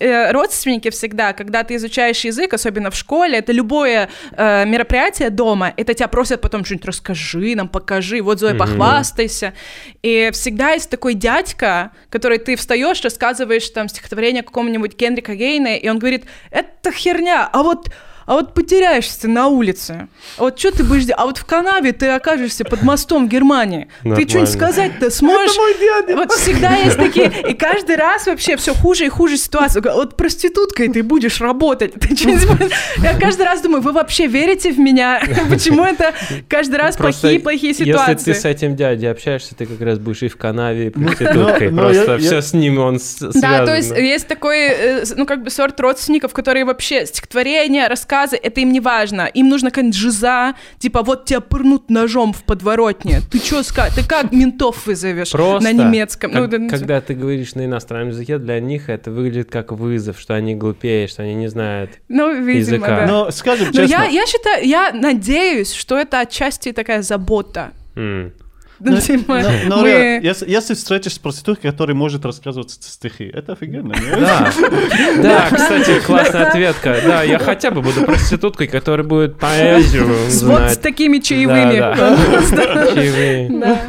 э, родственники всегда, когда ты изучаешь язык, особенно в школе, это любое э, мероприятие дома, это тебя просят потом что-нибудь расскажи нам, покажи, вот Зоя, похвастайся. И всегда есть такой дядька, который ты встаешь, рассказываешь там стихотворение какому-нибудь Генрика Гейна, и он говорит, это херня, а вот а вот потеряешься на улице, а вот что ты будешь делать? А вот в канаве ты окажешься под мостом в Германии. Нормально. Ты что-нибудь сказать-то сможешь? мой дядя. Вот всегда есть такие, и каждый раз вообще все хуже и хуже ситуация. Вот проституткой ты будешь работать. Ты Я каждый раз думаю, вы вообще верите в меня? Почему это каждый раз плохие-плохие Если ситуации? ты с этим дядей общаешься, ты как раз будешь и в канаве, и проституткой. но я- Просто все с ним он связан. Да, то есть есть такой, э, ну, как бы сорт родственников, которые вообще стихотворения, рассказы, это им не важно. Им нужна какая-нибудь жиза, типа, вот тебя пырнут ножом в подворотне. Ты что скажешь? Ты как ментов вызовешь Просто, на немецком? как- Ну, да, ну, когда ты говоришь на иностранном языке, для них это выглядит как вызов, что они глупее, что они не знают. ну, видимо, языка. да. Но скажем Но честно, я, я считаю, я надеюсь, что это отчасти такая забота. М. Ну, но- типа, но- но мы- реально, если, если встретишь с проституткой, которая может рассказывать стихи, это офигенно. не? Да, да, кстати, классная ответка. Да, я хотя бы буду проституткой, которая будет поэзию с- вот с знать. такими чаевыми. Да. Чаевые.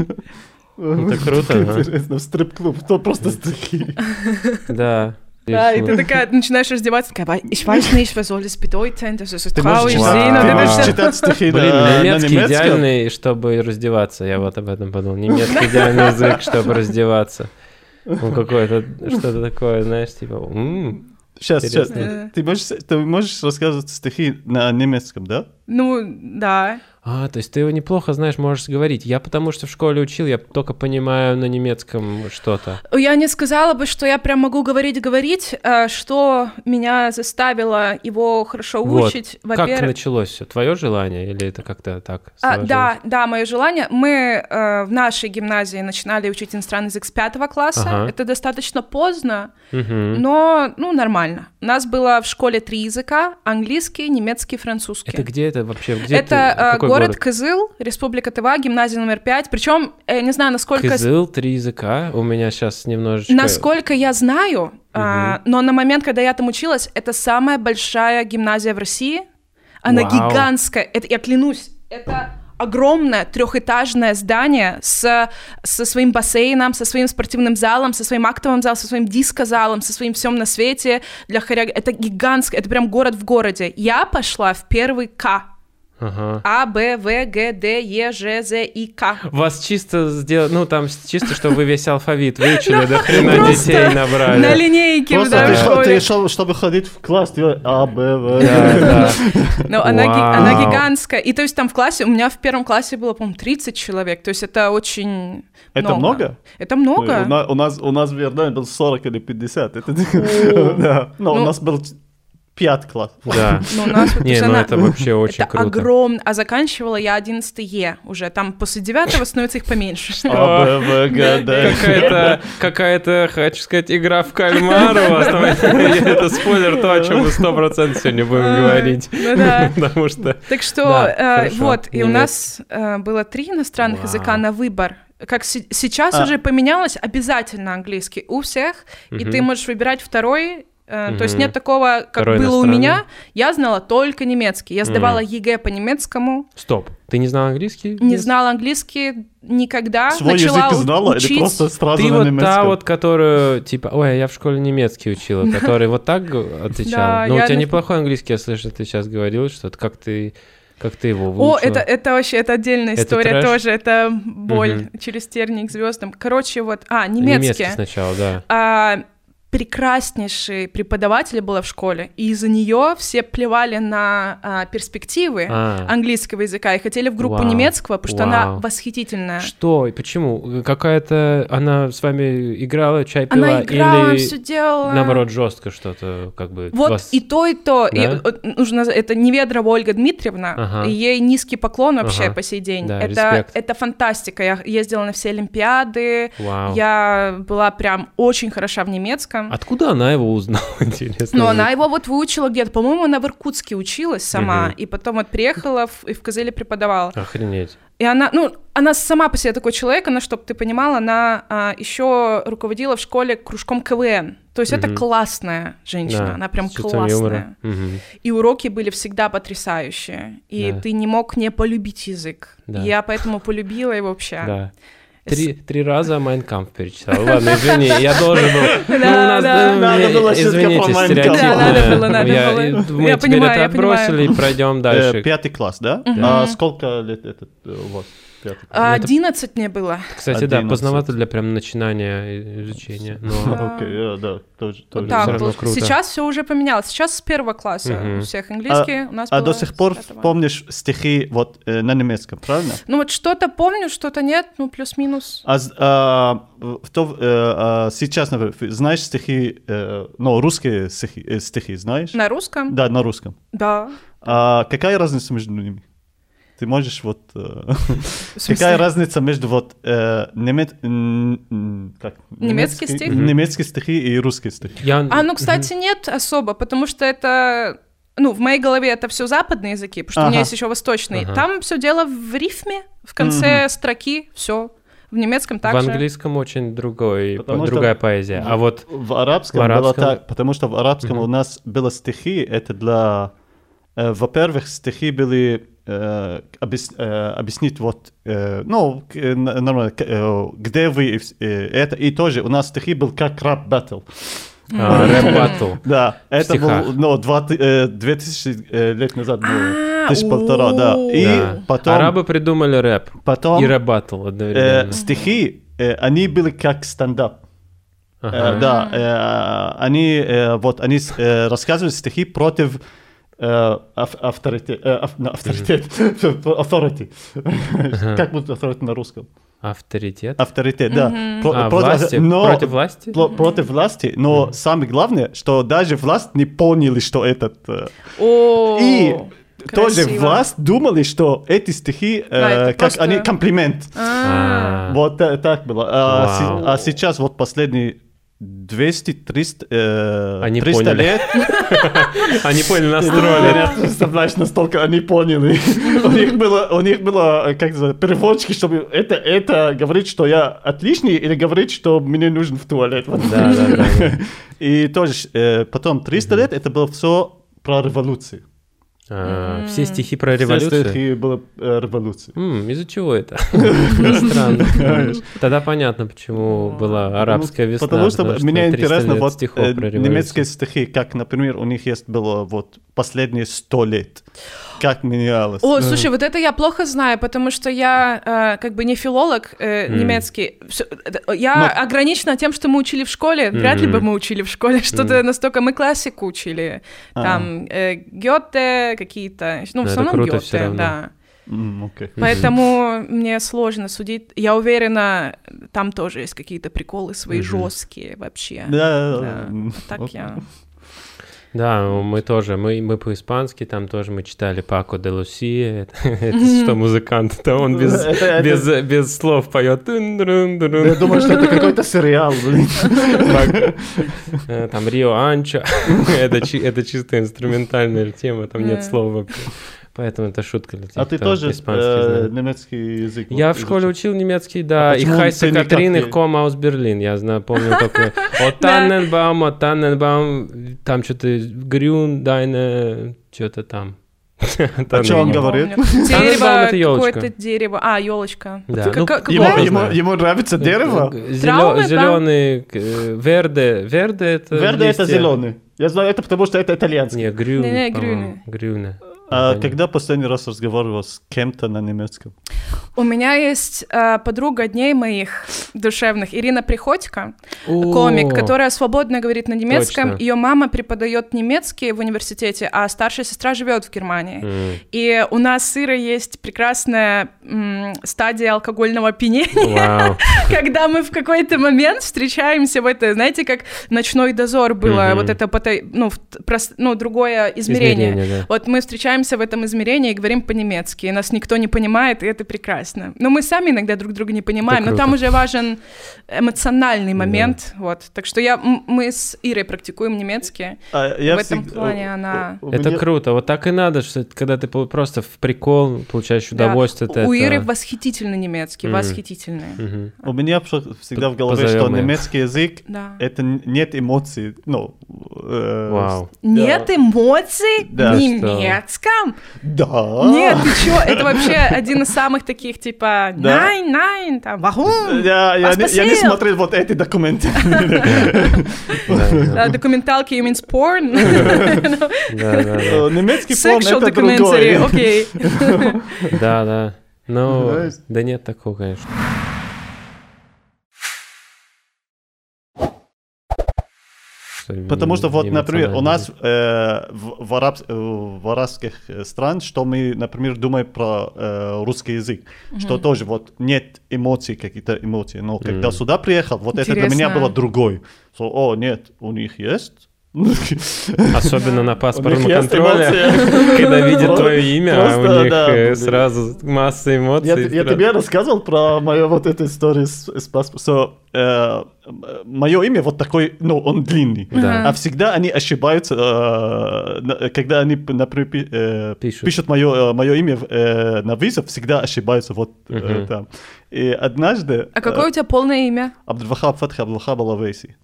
Это круто. Интересно, в стрип-клуб, то просто стихи. Да. Да, и ты такая начинаешь раздеваться, такая, «Вай- ich weiß nicht, was soll es bedeuten, das ist Ты traurig можешь, sehen. Ты можешь читать стихи Блин, на, на немецкий немецком? идеальный, чтобы раздеваться. Я вот об этом подумал. Немецкий идеальный язык, чтобы раздеваться. Ну, какое-то, что-то такое, знаешь, типа... Сейчас, сейчас. Ты можешь, ты можешь рассказывать стихи на немецком, да? Ну, да. А, то есть ты его неплохо знаешь, можешь говорить. Я потому что в школе учил, я только понимаю на немецком что-то. Я не сказала бы, что я прям могу говорить-говорить, а что меня заставило его хорошо Вот. учить. Как Во-первых, началось все? Твое желание или это как-то так А, да, да, мое желание. Мы э, в нашей гимназии начинали учить иностранный язык с пятого класса. Ага. Это достаточно поздно, Мгм. но, ну, нормально. У нас было в школе три языка — английский, немецкий, французский. Это где это вообще? Где Это ты? э, Какой город, город? Кызыл, Республика Тыва, гимназия номер пять. Причем, я не знаю, насколько... Кызыл, три языка. У меня сейчас немножечко... Насколько я знаю, а, но на момент, когда я там училась, это самая большая гимназия в России. Она Вау. гигантская. Это, я клянусь, это огромное трехэтажное здание с, со своим бассейном, со своим спортивным залом, со своим актовым залом, со своим диско-залом, со своим всем на свете для хореографии. Это гигантское, это прям город в городе. Я пошла в первый К. Ага. А, Б, В, Г, Д, Е, Ж, З и К. Вас чисто сделать, ну там чисто, чтобы вы весь алфавит выучили, до хрена детей набрали. На линейке Просто да, ты, шо- чтобы ходить в класс, ты А, Б, В. Но она, гигантская. И то есть там в классе, у меня в первом классе было, по-моему, 30 человек. То есть это очень Это много? Это много. У, на- у нас, у нас в Иордании был 40 или 50. Это, да. Но Ну. у нас был 5 класс. Да. Ну, у нас вот, Не, ну это вообще очень это круто. огромно. А заканчивала я 11 Е уже. Там после 9 становится их поменьше. А. Какая-то, какая-то, хочу сказать, игра в кальмар у вас. там. Это спойлер, то, о чем мы сто процентов сегодня будем говорить. Ну. Потому что... Так что э, вот, и у нас э, было три иностранных языка на выбор. Как се- сейчас А. уже поменялось, обязательно английский у всех, и ты можешь выбирать второй. Э, То есть нет такого, как Второй было у меня. Я знала только немецкий. Я сдавала Мгм. ЕГЭ по немецкому, Стоп, ты не знал английский? не знала английский никогда. Свой начала язык знала или учить. просто сразу Ты на вот та немецком? вот, которую, типа, ой, я в школе немецкий учила, который вот так отвечал. Да, Ну, у тебя неплохой английский, я слышу, ты сейчас говорил, что как ты, как ты его О, выучила. это, это вообще, это отдельная Это история трэш? тоже, это боль Мгм. через тернии к звездам. Короче, вот, а, Немецкий немецкий. сначала, да. а, прекраснейший преподаватель была в школе, и из-за нее все плевали на а, перспективы А. английского языка и хотели в группу Вау. немецкого, потому что она Вау. восхитительная. Что и почему? Какая-то она с вами играла, чай пила Она играла, или все делала. наоборот жестко что-то как бы Вот вас- и то, и то. И, Да? э, нужно, это Неведрова Ольга Дмитриевна, Ага. и ей низкий поклон вообще Ага. по сей день. Да, это, респект. это фантастика. Я ездила на все Олимпиады, Вау. я была прям очень хороша в немецком. Немецком. Откуда она его узнала, интересно? Но она его вот выучила где-то, по-моему, она в Иркутске училась сама, Мгм. и потом вот приехала в- и в Козеле преподавала. Охренеть. И она, ну, она сама по себе такой человек, она, чтобы ты понимала, она а, еще руководила в школе кружком КВН. То есть это Мгм. классная женщина, Да, она прям классная. Мгм. И уроки были всегда потрясающие. И Да. ты не мог не полюбить язык. Да. Я поэтому полюбила его вообще. Да. Три, три раза Майнкамп перечитал. Ладно, извини, я должен был. Ну, Надо было извините, про Mein Kampf. стереотипы. Да, надо было, надо Я- было. и Мы Я теперь понимаю, это отбросили и пройдем Э, дальше. Пятый класс, да? А сколько лет этот э, у вас? Пятый. А, Это- 11 мне было. Кстати, да, 11. поздновато для прям начинания изучения. Но Да. Окей, да, тоже. Тоже так. Сейчас все уже поменялось. Сейчас с первого класса у всех английский, у нас А было до сих пор помнишь стихи вот э, на немецком, правильно? Ну вот что-то помню, что-то нет, ну плюс-минус. А, а, э, а, сейчас, например, знаешь стихи, э, ну, русские стихи, э, стихи знаешь? На русском? Да, на русском. Да. А какая разница между ними? Ты можешь вот... э, В какая разница между вот э, м, как? Немецкий стих? Немецкие стихи и русские стихи. Я... А, ну, кстати, нет особо, потому что это... Ну, в моей голове это все западные языки, потому что у меня Ага. есть еще восточный. Ага. Там все дело в рифме, в конце строки, все. В немецком В также. английском очень другой, Потому что- другая поэзия. А вот В арабском, В было арабском- так, потому что в арабском Мгм. у нас было стихи, это для... э, во-первых, стихи были э, объяс- э, объяснить вот, э, ну, нормально, где вы, это, и тоже у нас стихи был как рап баттл. а, рэп баттл. Да, это был, ну, два, ты- э, две тысячи э, лет назад было. А, Тысяч полтора, да. И потом, Арабы придумали рэп потом и рэп баттл э, одновременно. стихи, они были как стендап. Э, Ага. да, э, они э, вот они э, рассказывают стихи против авторитет, э, ав- на, авторитет, authority. Как будет authority на русском? Авторитет. Авторитет, да. Про- А, против- власти? но- Против власти? про- против власти, но самое главное, что даже власть не поняли, что этот... э, И тоже власть думали, что эти стихи, э, Да, как просто- они комплимент. А, А. Вот э, так было. А, а сейчас вот последние 200-300 э, Они 300 поняли. лет. Они поняли, Ты настроили. представляешь, настолько они поняли. У них было, у них было, э, как сказать, переводчики, чтобы это, это говорить, что я отличный, или говорить, что мне нужен в туалет. Вот. Да, да, да. да. И тоже э, потом 300 лет это было все про революцию. А, Все стихи про Все революцию. стихи было э, революция. М, Из-за чего это? Странно. Тогда понятно, почему была арабская весна. Потому что 300 интересно, вот э, немецкие стихи, как, например, у них есть было вот последние сто лет, как менялось. О, слушай, вот это я плохо знаю, потому что я э, как бы не филолог э, немецкий. Э, я Но- ограничена тем, что мы учили в школе. Вряд ли бы мы учили в школе что-то настолько. Мы классику учили. А. Там э, Гёте какие-то. Ну, в это основном круто Гёте, да. М, окей. Поэтому мне сложно судить. Я уверена, там тоже есть какие-то приколы свои Мгм. жесткие вообще. Да, Да. Так я. Да, мы тоже, мы, мы по-испански, там тоже мы читали Пако де Лусия, это, что, музыкант, то он без, без, без слов поет. Я думаю, что это какой-то сериал, блин. Э, Там Рио Анчо, это, это чисто инструментальная тема, там нет слов вообще. Поэтому это шутка для тех, А ты кто тоже испанский э, немецкий язык? Я вот в школе изучил? учил немецкий, да, А и никак Катрин, и не- Ком aus Берлин. Я знаю, помню только о Танненбаум, о Танненбаум, там что-то Грюн, Дайне, что-то там. А чё он Не говорит? Дерево, какое-то дерево. А, елочка. Да, ну, Ему, нравится дерево? Травмы, да. Зеленый, верде, верде это Верде это зеленый. Я знаю это, потому что это итальянский. Не, грюн, Не-не, по-моему, грюне. А Понятно. когда последний раз разговаривал с кем-то на немецком? У меня есть э, подруга дней моих душевных, Ирина Приходько, комик, О, которая свободно говорит на немецком. Ее мама преподает немецкий в университете, а старшая сестра живет в Германии. м, И у нас с Ирой есть прекрасная м, стадия алкогольного опьянения, когда мы в какой-то момент встречаемся в это, знаете, как ночной дозор было, вот это, ну, ну, другое измерение. Вот мы встречаемся находимся в этом измерении и говорим по-немецки, и нас никто не понимает, и это прекрасно. Но мы сами иногда друг друга не понимаем, но там уже важен эмоциональный момент, вот. Так что я, мы с Ирой практикуем немецкий. А я В этом всегда- плане она- Это круто. Вот так и надо, что когда ты просто в прикол получаешь Да. удовольствие. от У Иры этого. восхитительный немецкий, Мгм. восхитительный. Мгм. У меня всегда в голове, Позовем что немецкий язык Да. это нет эмоций, ну. э, Вау. Нет эмоций Да, в немецком? Да. Нет, ты чё? Это вообще один из самых таких, типа, найн, найн, там, warum? Я, я, не, я не смотрел вот эти документы. А, Документалки, you means porn? Немецкий порн Sexual это documentary, другой. окей. да, да. Ну, да нет такого, конечно. Потому что вот, например, у нас э, в, в, араб- э, в арабских э, стран, что мы, например, думаем про э, русский язык, что тоже вот нет эмоций, какие-то эмоции. Но когда Мгм. сюда приехал, вот это для меня Интересно. было другой. Что, о, нет, у них есть. Особенно на паспортном контроле, когда видят твое имя, а у них да, э, сразу масса эмоций. Я, тебе рассказывал про мою вот эту историю с, с паспортом. мое имя вот такой, ну, он длинный. Да. А всегда они ошибаются, э, когда они, например, пи- э, Пишут. пишут мое, мое имя э, на визу, всегда ошибаются вот э, там. И однажды... А какое у тебя полное имя? Абдульвахаб Фатх Абдулхаб Алавейси.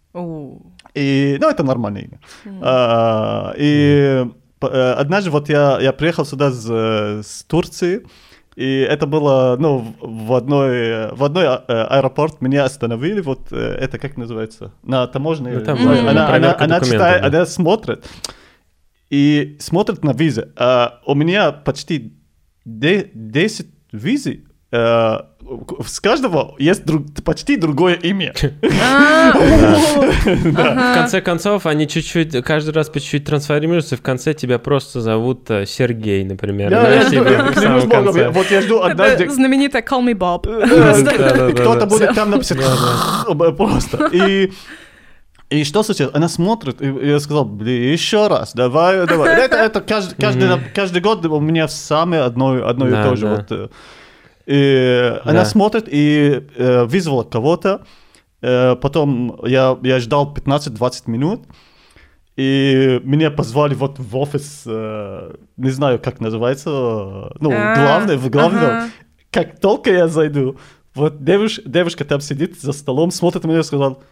И, ну, это нормальное имя. А, и э, однажды вот я, я приехал сюда с, с Турции, и это было, ну, в одной, в одной э, аэропорт меня остановили, вот э, это как называется? На таможне. Таможне, Она, на она, она документов, читает, да. она смотрит, и смотрит на визы. А у меня почти де- 10 визы, с каждого есть друг- почти другое имя. А, В конце концов, они чуть-чуть, каждый раз по чуть-чуть трансформируются, и в конце тебя просто зовут э, Сергей, например. В Вот я жду однажды... Это знаменитая Call Me Bob. Кто-то будет там написать просто. И и что случилось? Она смотрит, и я сказал, блин, еще раз, давай, давай. Это, это каждый, каждый, каждый год у меня самое одно, одно и то же. Вот. И она Да. смотрит и э, вызвала кого-то. Э, потом я, я ждал 15-20 минут. И меня позвали вот в офис, э, не знаю, как называется, э, ну, А, главный, в главный. ага. Как только я зайду, вот девуш- девушка там сидит за столом, смотрит на меня и сказал,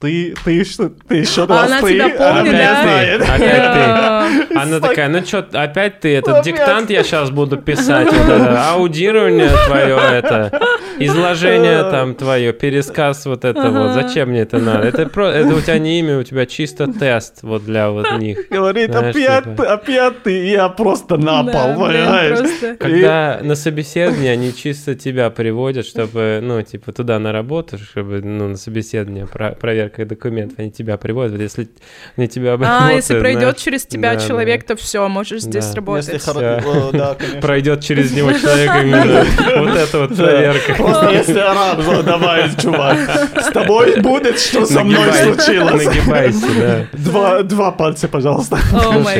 ты, ты что, ты еще А раз она ты, тебя помнит, меня да? знает». Опять ты. Она такая, ну что, опять ты, этот Опять. диктант я сейчас буду писать, это, аудирование твое, это, изложение там твое, пересказ вот это вот, зачем мне это надо? Это, про, это у тебя не имя, у тебя чисто тест вот для вот них. Говорит, Знаешь, опять, типа. ты, опять ты, я просто на пол, понимаешь? Когда на собеседование они чисто тебя приводят, чтобы, ну, типа, туда на работу, чтобы, ну, на собеседование, про- проверка документов, они тебя приводят. Вот если они тебя А, если пройдет через тебя да, человек, то все, можешь здесь Да. работать. Если хоро- да, пройдет через него человек именно вот эта вот проверка. Просто если араб, давай, чувак, с тобой будет, что со мной случилось. Нагибайся, да. Два, два пальца, пожалуйста.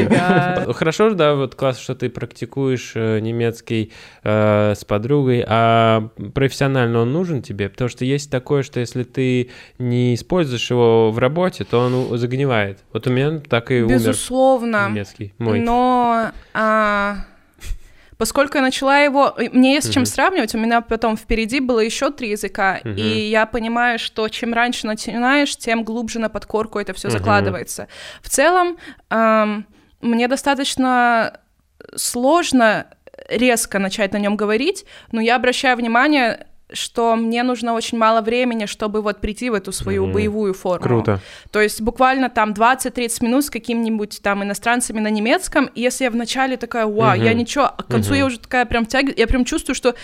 Гад. Хорошо, да, вот классно, что ты практикуешь э, немецкий э, с подругой, а профессионально он нужен тебе? Потому что есть такое, что если ты не используешь его в работе, то он загнивает. Вот у меня так и умер Безусловно. немецкий мой. Но а, поскольку я начала его, мне есть с чем Мгм. сравнивать, у меня потом впереди было еще три языка, Мгм. и я понимаю, что чем раньше начинаешь, тем глубже на подкорку это все Мгм. закладывается. В целом, ам, мне достаточно сложно резко начать на нем говорить, но я обращаю внимание что мне нужно очень мало времени, чтобы вот прийти в эту свою Мгм. боевую форму. Круто. То есть буквально там 20-30 минут с какими-нибудь там иностранцами на немецком, и если я вначале такая, вау, Мгм. я ничего, а к концу Мгм. я уже такая прям тягиваю, я прям чувствую, что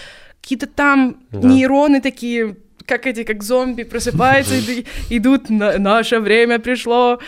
какие-то там Да. нейроны такие как эти, как зомби просыпаются, и идут, на, наше время пришло.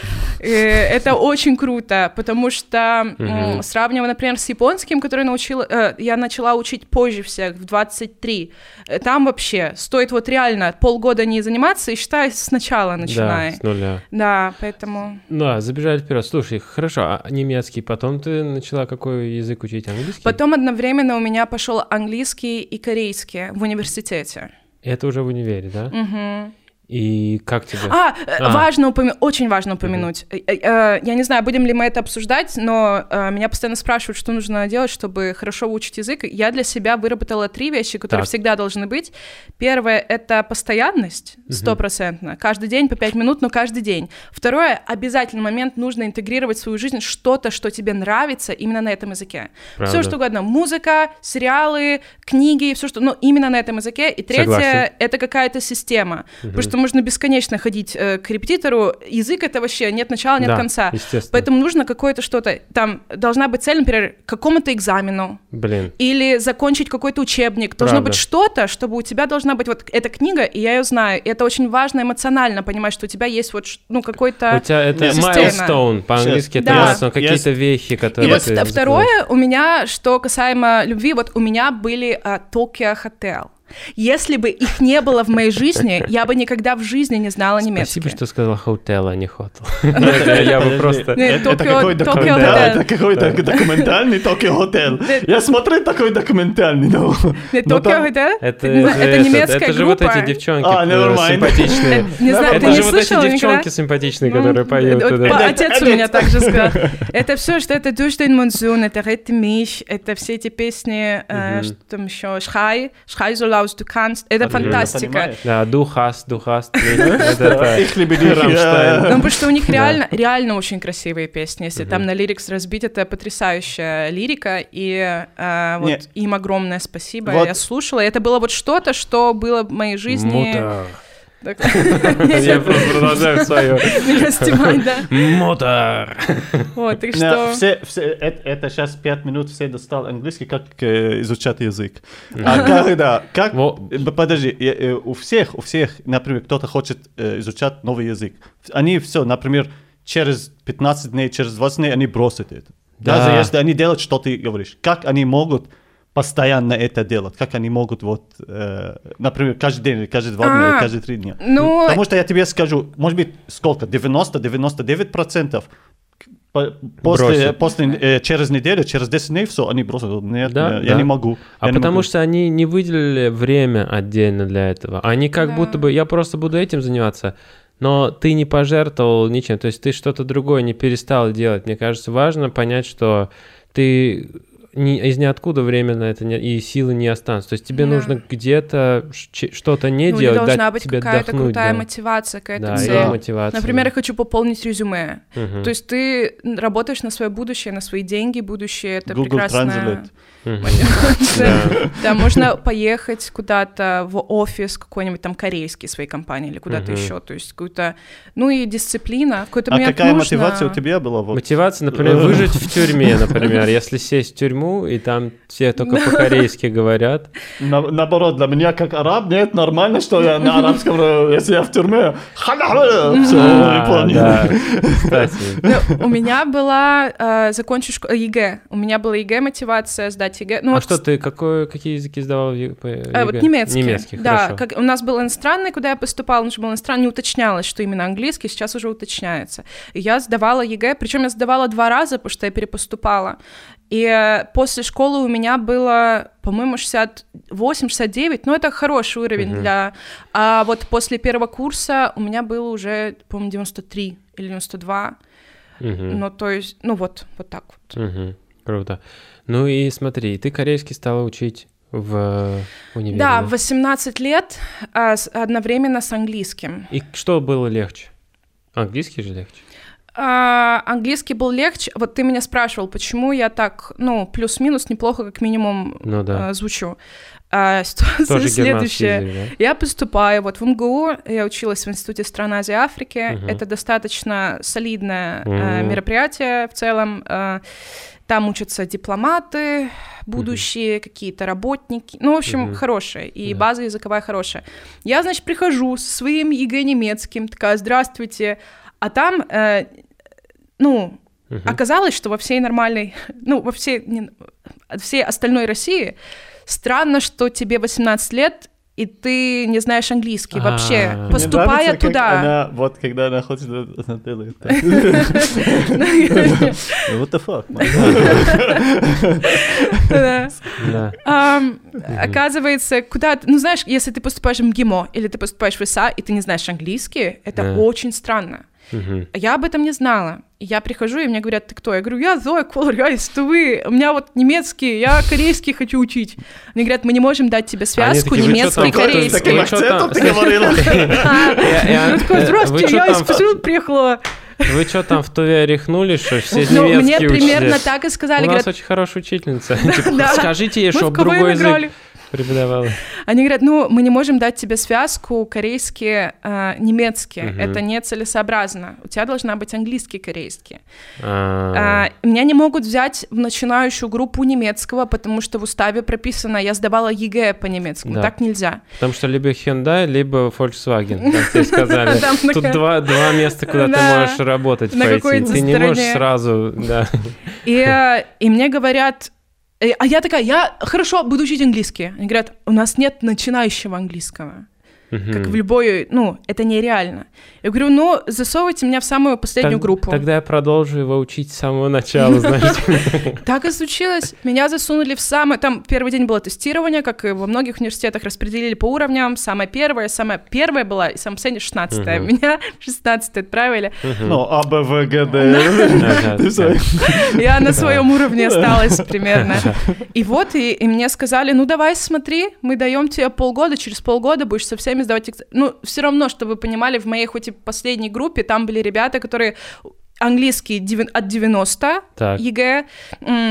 И это очень круто, потому что сравнивая, например, с японским, который научила, э, я начала учить позже всех, в 23, э, там вообще стоит вот реально полгода не заниматься и считай сначала начинай. Да, с нуля. Да, поэтому... Да, забежали вперед. Слушай, хорошо, а немецкий, потом ты начала какой язык учить? Английский? Потом одновременно у меня пошел английский и корейский в университете. Это уже в универе, да? Мгм. И как тебе? А, э, А. важно упомянуть, очень важно упомянуть. Э, Я не знаю, будем ли мы это обсуждать, но меня постоянно спрашивают, что нужно делать, чтобы хорошо выучить язык. Я для себя выработала три вещи, которые Так. всегда должны быть. Первое — это постоянность, стопроцентно. Каждый день по пять минут, но каждый день. Второе — обязательный момент, нужно интегрировать в свою жизнь что-то, что тебе нравится именно на этом языке. Правда. Все что угодно. Музыка, сериалы, книги, все что... Ну, именно на этом языке. И третье это какая-то система. Потому что можно бесконечно ходить э, к репетитору. Язык — это вообще нет начала, нет Да, конца. естественно. Поэтому нужно какое-то что-то... Там должна быть цель, например, к какому-то экзамену. Блин. Или закончить какой-то учебник. Должно Правда. быть что-то, чтобы у тебя должна быть вот эта книга, и я ее знаю. И это очень важно эмоционально понимать, что у тебя есть вот ну какой-то... У тебя это milestone, по-английски это Да. milestone, какие-то вехи, И которые вот ты вт- закрыл. второе у меня, что касаемо любви, вот у меня были Токио Хотел. Если бы их не было в моей жизни, я бы никогда в жизни не знала немецкий. Спасибо, что сказала hotel, а не hotel. Это Я бы просто... Это, это Хотел. это какой-то документальный Токио Хотел. Я смотрю такой документальный, Токио Хотел? Это, Не знаю, же это немецкая это же вот группа. эти девчонки А, э, симпатичные. Не знаю, это ты не же вот эти слышала девчонки симпатичные, Ну, которые поют. Это- Отец у это- меня также сказал. Это все, что это den Monsun, это Rette mich, это все эти песни, э, что там еще, Schrei, Schrei so laut du kannst. Это фантастика. Да, du hast, du hast. dich. Рамштайн. Ну, потому что у них реально, реально очень красивые песни. Если там на лирикс разбить, это потрясающая лирика. И вот им огромное спасибо. Я слушала. и Это было вот что-то, что было в моей жизни. Я просто продолжаю свое. Меня снимать, да. Мотор. Вот, так что... все, все, это, сейчас пять минут все достал английский, как э, изучать язык. А когда, как, Во- э, подожди, э, у всех, у всех, например, кто-то хочет э, изучать новый язык, они все, например, через 15 дней, через 20 дней они бросят это. Да. Даже если они делают, что ты говоришь. Как они могут постоянно это делать? Как они могут, вот, э, например, каждый день, каждые два дня, А, каждые три дня? Ну, Потому что я тебе скажу, может быть, сколько? 90-99 процентов по- после, Бросят. после э, через неделю, через 10 дней все, они бросят. Нет, Да, я да. не могу. А я потому могу. что они не выделили время отдельно для этого. Они как Да. будто бы, я просто буду этим заниматься, но ты не пожертвовал ничем, то есть ты что-то другое не перестал делать. Мне кажется, важно понять, что ты ни- из ниоткуда время на это не- и силы не останутся. То есть тебе Да. нужно где-то что-то не ну, делать, должна дать быть тебе какая-то отдохнуть. крутая да. мотивация, какая-то Да, цель. и мотивация. Например, я хочу пополнить резюме. Мгм. То есть ты работаешь на свое будущее, на свои деньги, будущее это Google прекрасная Translate. Да. Можно поехать куда-то в офис какой-нибудь там корейский своей компании или куда-то еще. То есть какую-то, ну и дисциплина. Какой-то А какая мотивация у тебя была? Мотивация, например, выжить в тюрьме, например. Если сесть в тюрьму, и там все только по-корейски говорят. На- наоборот, для меня как араб, нет, нормально, что я на арабском, э, если я в тюрьме. Все, Ну, у меня была э, закончить шко- ЕГЭ. У меня была ЕГЭ мотивация сдать ЕГЭ. Ну, а вот что ты, какой, какие языки сдавал Э, вот немецкий. Немецкий, да, хорошо. как у нас был иностранный, куда я поступала, он же был иностранный, не уточнялось, что именно английский, сейчас уже уточняется. И я сдавала ЕГЭ, причем я сдавала два раза, потому что я перепоступала. И э, после школы у меня было, по-моему, 68-69, ну это хороший уровень Мгм. для... А вот после первого курса у меня было уже, по-моему, 93 или 92. Мгм. Ну, то есть, ну вот, вот так вот. Мгм. Круто. Ну и смотри, ты корейский стала учить в универе. Да, в 18 лет а, одновременно с английским. И что было легче? Английский же легче. А, английский был легче. Вот ты меня спрашивал, почему я так, ну, плюс-минус неплохо, как минимум, Ну да. а, звучу. А, ситуация Тоже следующая. язык, Я поступаю вот в МГУ, я училась в Институте стран Азии и Африки. Мгм. Это достаточно солидное э, Мгм. мероприятие в целом. э, Там учатся дипломаты будущие, какие-то работники. Ну, в общем, Мгм. хорошая. И Да. база языковая хорошая. Я, значит, прихожу со своим ЕГЭ немецким, такая, здравствуйте. А там, э, ну, Мгм. оказалось, что во всей нормальной, ну, во всей, не- всей остальной России странно, что тебе 18 лет, и ты не знаешь английский вообще, А. Поступая нравится, туда. Она, вот когда она хочет, она делает так. What the fuck? Оказывается, куда... ты- Ну, знаешь, если ты поступаешь в МГИМО или ты поступаешь в ИСА, и ты не знаешь английский, это очень странно. Мгм. Я об этом не знала. И Я прихожу, и мне говорят, ты кто? Я говорю, я Зоя Колоргайс, это вы. У меня вот немецкий, я корейский хочу учить. Они говорят, мы не можем дать тебе связку такие, «Вы чё немецкий, с корейский. таким акцентом там? ты говорила? Я- я- Такой, э, здравствуйте, я из приехала. Вы что там в Туве рехнули, что все Ну, мне немецкий примерно так и У сказали. нас Говорят, очень хорошая учительница. Типа. Скажите ей, чтобы другой язык. Преподавала. Они говорят, ну, мы не можем дать тебе связку корейский, э, немецкий. Мгм. Это нецелесообразно. У тебя должна быть английский, корейский. А, А, меня не могут взять в начинающую группу немецкого, потому что в уставе прописано, я сдавала ЕГЭ по немецкому. Да. Так нельзя. Потому что либо Hyundai, либо Volkswagen, как тебе сказали. Тут два, места, куда ты можешь работать пойти. Ты не можешь сразу, да. И, э, мне говорят, а я такая, я хорошо буду учить английский. Они говорят, у нас нет начинающего английского. Как в любой, ну, это нереально. Я говорю, ну, засовывайте меня в самую последнюю Так- группу. Тогда я продолжу его учить с самого начала, знаете. Так и случилось. Меня засунули в самое... Там первый день было тестирование, как и во многих университетах распределили по уровням. Самое первое, самое первое была, и самое последнее 16 Мгм. Меня 16 отправили. Ну, А, Б, В, Г, Д. Ага, Ты да. что? Я на своем уровне осталась примерно. И вот, и, и мне сказали, ну давай смотри, мы даем тебе полгода, через полгода будешь со всеми сдавать экз- Ну, все равно, чтобы вы понимали, в моей хоть и последней группе там были ребята, которые английский от 90 Так. ЕГЭ,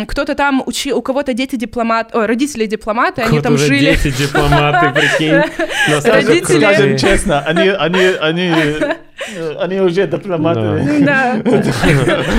кто-то там учил, у кого-то дети дипломат, ой, родители дипломаты, они там уже жили. дети, дипломаты, прикинь. Родители-. Скажем честно, они, они, они, они уже дипломаты. Да,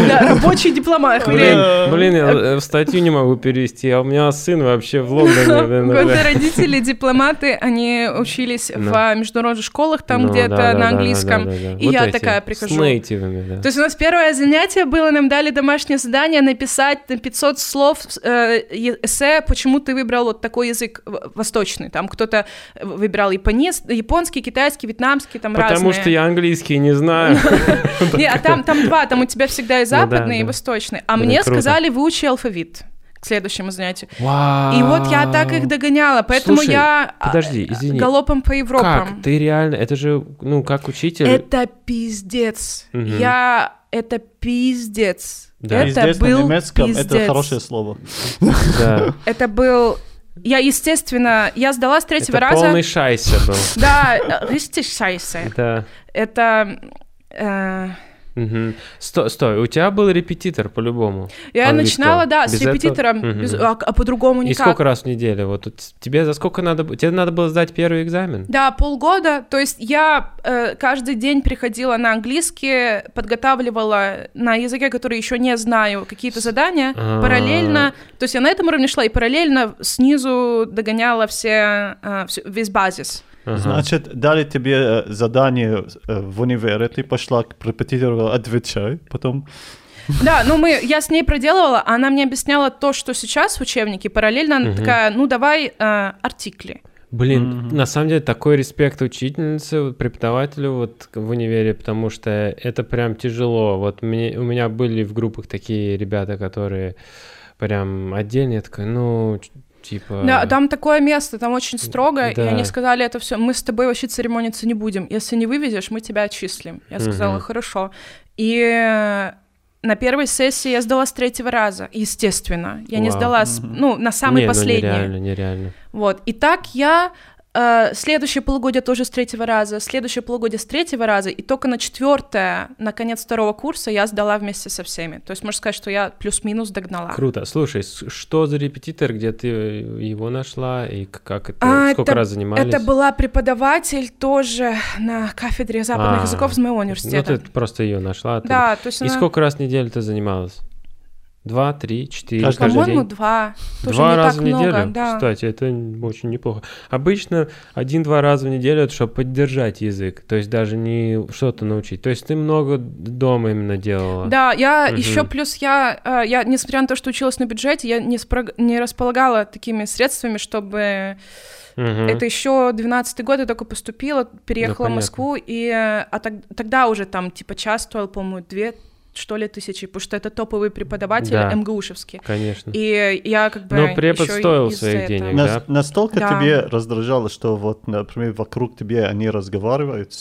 Да, рабочий дипломат. Блин, я э, статью не могу перевести, а у меня сын вообще в Лондоне. родители дипломаты, они учились Ну. в международных школах, там Ну, где-то на английском. И я такая прихожу. То есть у нас первое занятие было, нам дали домашнее задание написать на 500 слов э, эссе, почему ты выбрал вот такой язык восточный. Там кто-то выбирал японец, японский, китайский, вьетнамский, там Потому разные. что я английский не знаю. Не, а там, там два, там у тебя всегда и Ну западный, и восточный. А мне сказали, выучи алфавит к следующему занятию. Вау. И вот я так их догоняла, поэтому Слушай, я а, подожди, извини. галопом по Европам. Как? Ты реально, это же, ну, как учитель. Это пиздец. Я... Это пиздец. Да. Это на был немецком это пиздец. хорошее слово. Да. Это был... Я, естественно, я сдала с третьего Это раза. полный шайся был. Да, э, richtig scheiße. Да. Это... э, Мгм. Стой, стой, у тебя был репетитор по-любому. Я Английского. начинала, да, с Без этого? репетитором, Мгм. без- а, а по-другому И никак. сколько раз в неделю? Вот тебе за сколько надо... б- Тебе надо было сдать первый экзамен? Да, полгода. То есть я э, каждый день приходила на английский, подготавливала на языке, который еще не знаю, какие-то задания А. параллельно. То есть я на этом уровне шла и параллельно снизу догоняла все, э, всё- весь базис. Ага. Значит, дали тебе э, задание э, в универе, ты пошла к репетитору, отвечай, потом... Да, ну мы, я с ней проделывала, а она мне объясняла то, что сейчас в учебнике, параллельно она такая, ну давай э, артикли. Блин, на самом деле такой респект учительнице, преподавателю вот в универе, потому что это прям тяжело. Вот мне, у меня были в группах такие ребята, которые прям отдельно, я такой, ну, типа... Да, там такое место, там очень строго, и Да. они сказали это все, мы с тобой вообще церемониться не будем, если не вывезешь, мы тебя отчислим. Я сказала, Мгм. хорошо. И э, на первой сессии я сдала с третьего раза, естественно. Я не Вау. сдала, с- ну, на самый Не, ну, последний. нереально, нереально. Вот. И так я э, следующее полугодие тоже с третьего раза, следующее полугодие с третьего раза, и только на четвертое, на конец второго курса я сдала вместе со всеми. То есть можно сказать, что я плюс-минус догнала. Круто. Слушай, что за репетитор, где ты его нашла, и как это, А, сколько это- раз занимались? Это была преподаватель тоже на кафедре западных А, языков с моего Ну, университета. ты просто ее нашла. оттуда. Да, то есть И она- сколько раз в неделю ты занималась? Два, три, четыре Каждый По-моему, день? два. Тоже Два не раза так в много, неделю? да. Кстати, это очень неплохо. Обычно один-два раза в неделю, это чтобы поддержать язык, то есть даже не что-то научить. То есть ты много дома именно делала. Да, я Мгм. еще плюс я, э, я, несмотря на то, что училась на бюджете, я не, спро- не располагала такими средствами, чтобы Мгм. это еще 12 год, я только поступила, переехала в понятно. Москву, и э, а тог- тогда уже там типа час стоил, по-моему, две что ли тысячи, потому что это топовый преподаватель Да. МГУшевский. Конечно. И я как бы Но препод стоил своих этого- денег. Нас- Да. Настолько Да. тебе раздражало, что вот, например, вокруг тебе они разговаривают.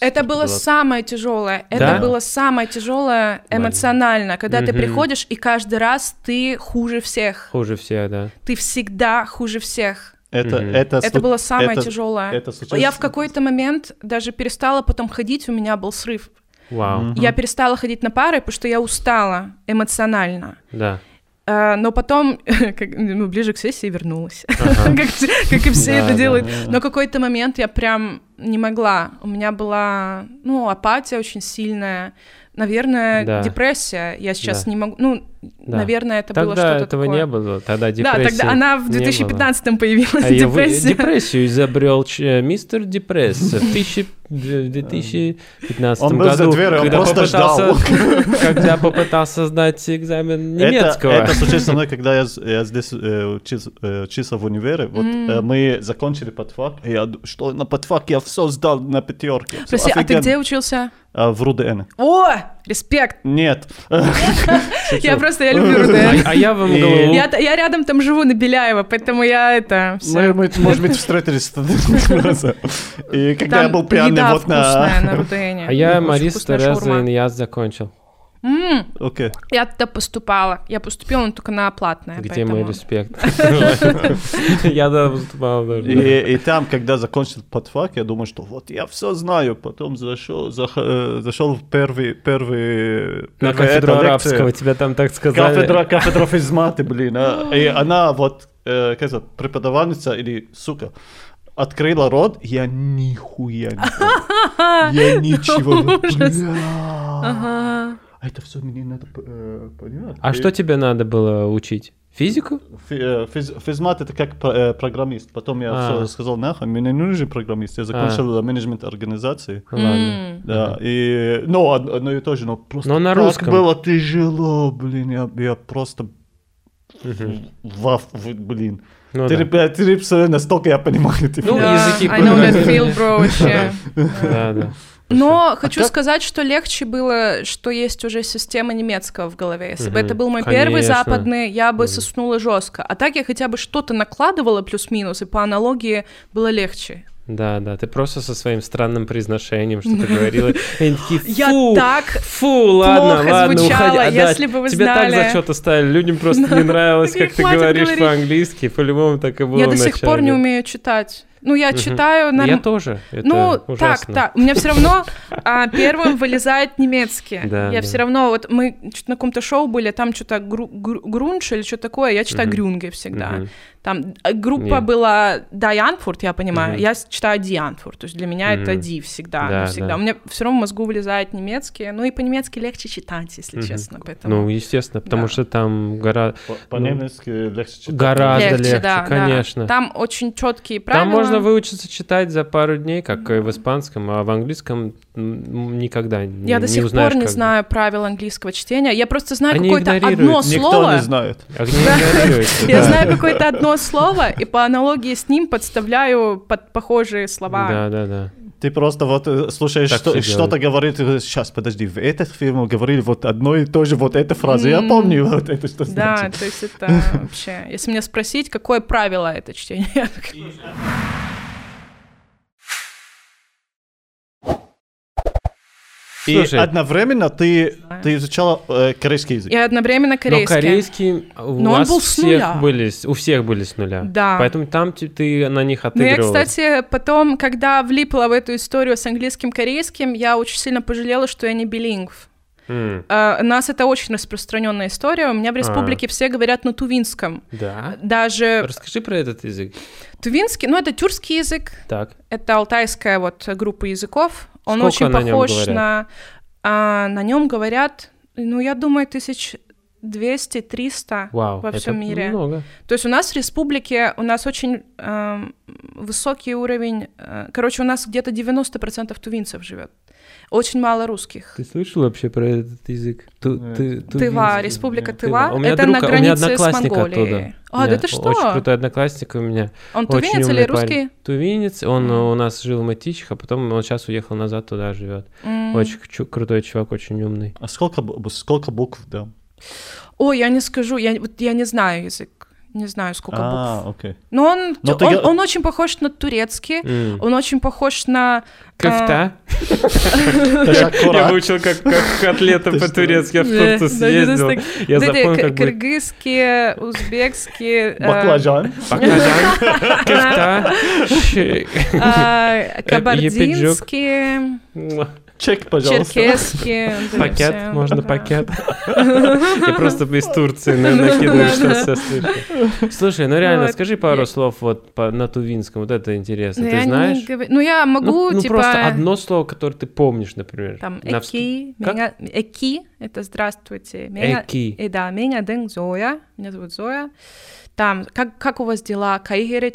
Это было самое тяжелое. Да? Это было самое тяжелое эмоционально, когда ты Мгм. приходишь и каждый раз ты хуже всех. Хуже всех, да. Ты всегда хуже всех. Это, Мгм. это, Это слу- было самое это- тяжелое. это случилось- Я в какой-то момент даже перестала потом ходить, у меня был срыв. Вау. Мгм. Я перестала ходить на пары, потому что я устала эмоционально. Да. Э, Но потом, как- ну, ближе к сессии вернулась, Ага. как, как и все Да, это да. делают. Да. Но какой-то момент я прям не могла. У меня была, ну, апатия очень сильная. Наверное, Да. депрессия. Я сейчас Да. не могу... Ну, Да. наверное, это было Тогда что-то этого такое. не было. Тогда Да, депрессия тогда она в не 2015 появилась, А депрессия. депрессию изобрел ч- мистер Депресс в 1000 в 2015 Он был за году, дверью, он когда просто ждал. попытался, когда попытался сдать экзамен Это, немецкого. это случилось со мной, когда я, я здесь э, учился, э, учился в универе. Вот э, мы закончили подфак, и я что на подфак я все сдал на пятерке. Прости, а ты где учился? А, в РУДН. О, респект! Нет. Я просто, я люблю А, РУДН. а я вам говорю, Я, я рядом там живу, на Беляева, поэтому я это... Мы, может быть, встретились. И когда я был пьяный вот на а я Очень Марис вкусная Тереза шаурма. Иньяз закончил. М, Окей. Я туда поступала. Я поступила, но только на платное. Где мой поэтому- респект? Я да поступал. И, там, когда закончил подфак, я думаю, что вот я все знаю. Потом зашел, зах- э, зашел в первый, первый, На кафедру арабского тебя там так сказали. Кафедра, кафедра физматы, блин. а. И она вот, э, как это, преподавательница или сука, открыла рот, я нихуя не. Я ничего. Ага. А это все мне надо э, понимать. А И что тебе надо было учить? Физику? фи- э, физ- Физмат это как э, программист. Потом я А. всё сказал, нахуй, мне не нужен программист. Я закончил менеджмент организации. Ладно. Да, и, ну, од- одно и то же, но просто Но на так русском. было тяжело, блин, я, я просто ваф, блин. Ну ты, да. ты реп- настолько я понимаю. ты- Ну, языки I know that feel, bro, вообще. Да, да. Но хочу как- сказать, что легче было, что есть уже система немецкого в голове. Если бы Мгм. это был мой первый Конечно. западный, я бы соснула жестко. А так я хотя бы что-то накладывала плюс-минус, и по аналогии было легче. Да, да, ты просто со своим странным произношением что-то говорила. И Я так фу, ладно, ладно, звучала, уходи. А, да, если бы вы Тебе так знали. зачеты ставили, людям просто не нравилось, как ты «Хватит говоришь говорить». по-английски, по-любому так и было я до сих пор не умею читать. Ну, я читаю норм- Я тоже, это Ну, так, ужасно. так. У меня все равно а, первым вылезает немецкий. Да, я да. все равно, вот мы что-то на каком-то шоу были, там что-то гру- гру- грунж или что такое, я читаю грюнге всегда. Там э, группа была Дайанфурт, я понимаю, я читаю Дианфурт, то есть для меня это. Ди всегда, Да, всегда. да. У меня все равно в мозгу вылезает немецкий, ну и по-немецки легче читать, если честно, поэтому... Ну, естественно, потому Да. что там гора... По- По-немецки легче читать. Гораздо легче, да. конечно. Там очень четкие Там правила. Можно выучиться читать за пару дней, как и в испанском, а в английском никогда не, Я до не сих узнаешь, пор не как- знаю правил английского чтения. Я просто знаю Они какое-то игнорируют. одно Никто слово. не знает. А Я да. знаю какое-то одно слово, и по аналогии с ним подставляю под похожие слова. Да, да, да. Ты просто вот э, слушаешь, Так что, что-то говорит, сейчас, подожди, в этой фирме говорили вот одно и то же, вот эта фраза, я М. помню вот это, что Да, значит. то есть это вообще... Если меня спросить, какое правило это чтение, я такая, И Слушай. одновременно ты, ты изучала э, корейский язык. И одновременно Но корейский. корейский у Но он вас был с всех нуля. были, у всех были с нуля. Да. Поэтому там ты, ты на них Ну, я, отыгрывалась. кстати, потом, когда влипла в эту историю с английским корейским, я очень сильно пожалела, что я не билингв. Э, У нас это очень распространенная история. У меня в республике все говорят на тувинском. Да. Даже Расскажи про этот язык. тувинский, ну это тюркский язык, Так. это алтайская вот группа языков. Он Сколько очень на похож на... а, на нем говорят, ну я думаю, тысяч 200-300 Вау, во всем мире. много. То есть у нас в республике, у нас очень эм, высокий уровень, э, короче, у нас где-то 90% тувинцев живет. Очень мало русских. Ты слышал вообще про этот язык? Ту- Нет. ты- Тыва, тувинский. республика Тыва. Тыва, У меня это друг- на у меня границе с Монголией. оттуда. А, да ты что? Очень крутой одноклассник у меня. Он Очень тувинец или парень. русский? Тувинец, он Мгм. у нас жил в Матичах, а потом он сейчас уехал назад туда живет. М. Очень чу- крутой чувак, очень умный. А сколько, сколько букв, да? Ой, я не скажу, я, вот я не знаю язык, не знаю, сколько букв. А, окей. Но он, Но ты он, га- он очень похож на турецкий, М. он очень похож на... Кофта? Ташаккура. Я выучил, как, котлета Ты по-турецки, я в Турцию съездил. Я запомнил, как кыргызские, узбекские... э, Баклажан. баклажан, кофта, щи- а, епиджок. Кабардинские, Чек, пожалуйста. это Пакет, можно пакет. Я просто из Турции на- накидываю, что все слышу. Слушай, ну реально, скажи пару слов вот по- на тувинском, вот это интересно. Ну, Ты знаешь? Ну, я могу, Ну, ну, типа... просто одно слово, которое ты помнишь, например. Там, эки, эки, это здравствуйте. Эки. И да, меня дэн Зоя, меня зовут Зоя. Там, как, как у вас дела? Кайгере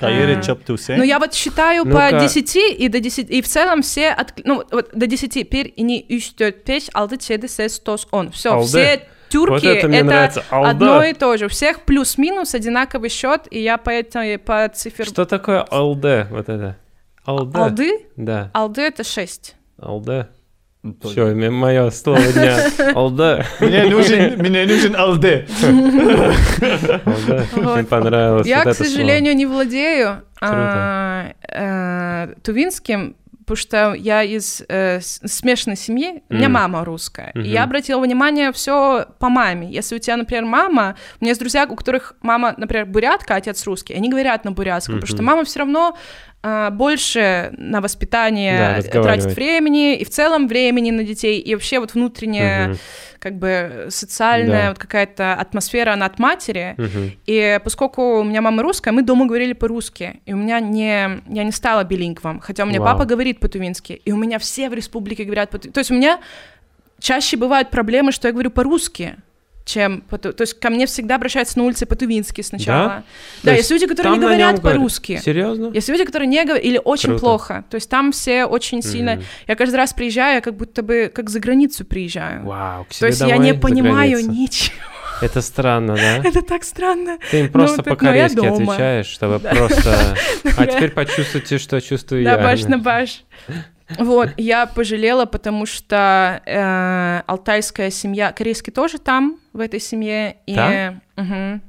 Каири А, Чаптусе. Ну, я вот считаю Ну-ка. по 10 и до 10, и в целом все, от, ну, вот- до 10, пер, и не 3, 4, 5, 6, 7, 6, 8. Все, все тюрки, Вот это мне нравится. Алда. одно и то же. У всех плюс-минус одинаковый счет, и я поэтому по цифер... Что такое алде? Вот это. Алде? Алды? Да, Алды это 6. алде. Ну, Все, мое слово дня. Алде. Мне нужен, мне нужен Алде. Вот. Мне понравилось Я, к сожалению, не владею а, э, тувинским, потому что я из э, смешанной семьи, у меня мама русская. И Мгм. я обратила внимание все по маме. Если у тебя, например, мама, у меня есть друзья, у которых мама, например, бурятка, а отец русский, они говорят на бурятском, потому что мама все равно больше на Да, воспитание разговаривает. тратит времени, и в целом времени на детей, и вообще вот внутренняя, Мгм. как бы социальная Да. вот какая-то атмосфера, она от матери, Мгм. и поскольку у меня мама русская, мы дома говорили по-русски, и у меня не, я не стала билингвом, хотя у меня Вау. папа говорит по-тувински, и у меня все в республике говорят по-тувински. То есть у меня чаще бывают проблемы, что я говорю по-русски, чем То есть ко мне всегда обращаются на улице по-тувински сначала. То Да, есть есть люди, которые не говорят по-русски. Серьезно? Есть люди, которые не говорят, или очень Круто. плохо. То есть там все очень сильно... Мгм. Я каждый раз приезжаю, я как будто бы как за границу приезжаю. Вау, к То себе есть я домой, не за понимаю ничего. Это странно, да? Это так странно. Ты им Ну, просто но я по-корейски отвечаешь, чтобы Да. просто... А Я- теперь почувствуйте, что чувствую Да, я. баш на баш. Вот, я пожалела, потому что э, алтайская семья, корейский тоже там, в этой семье. И, Да? Мгм.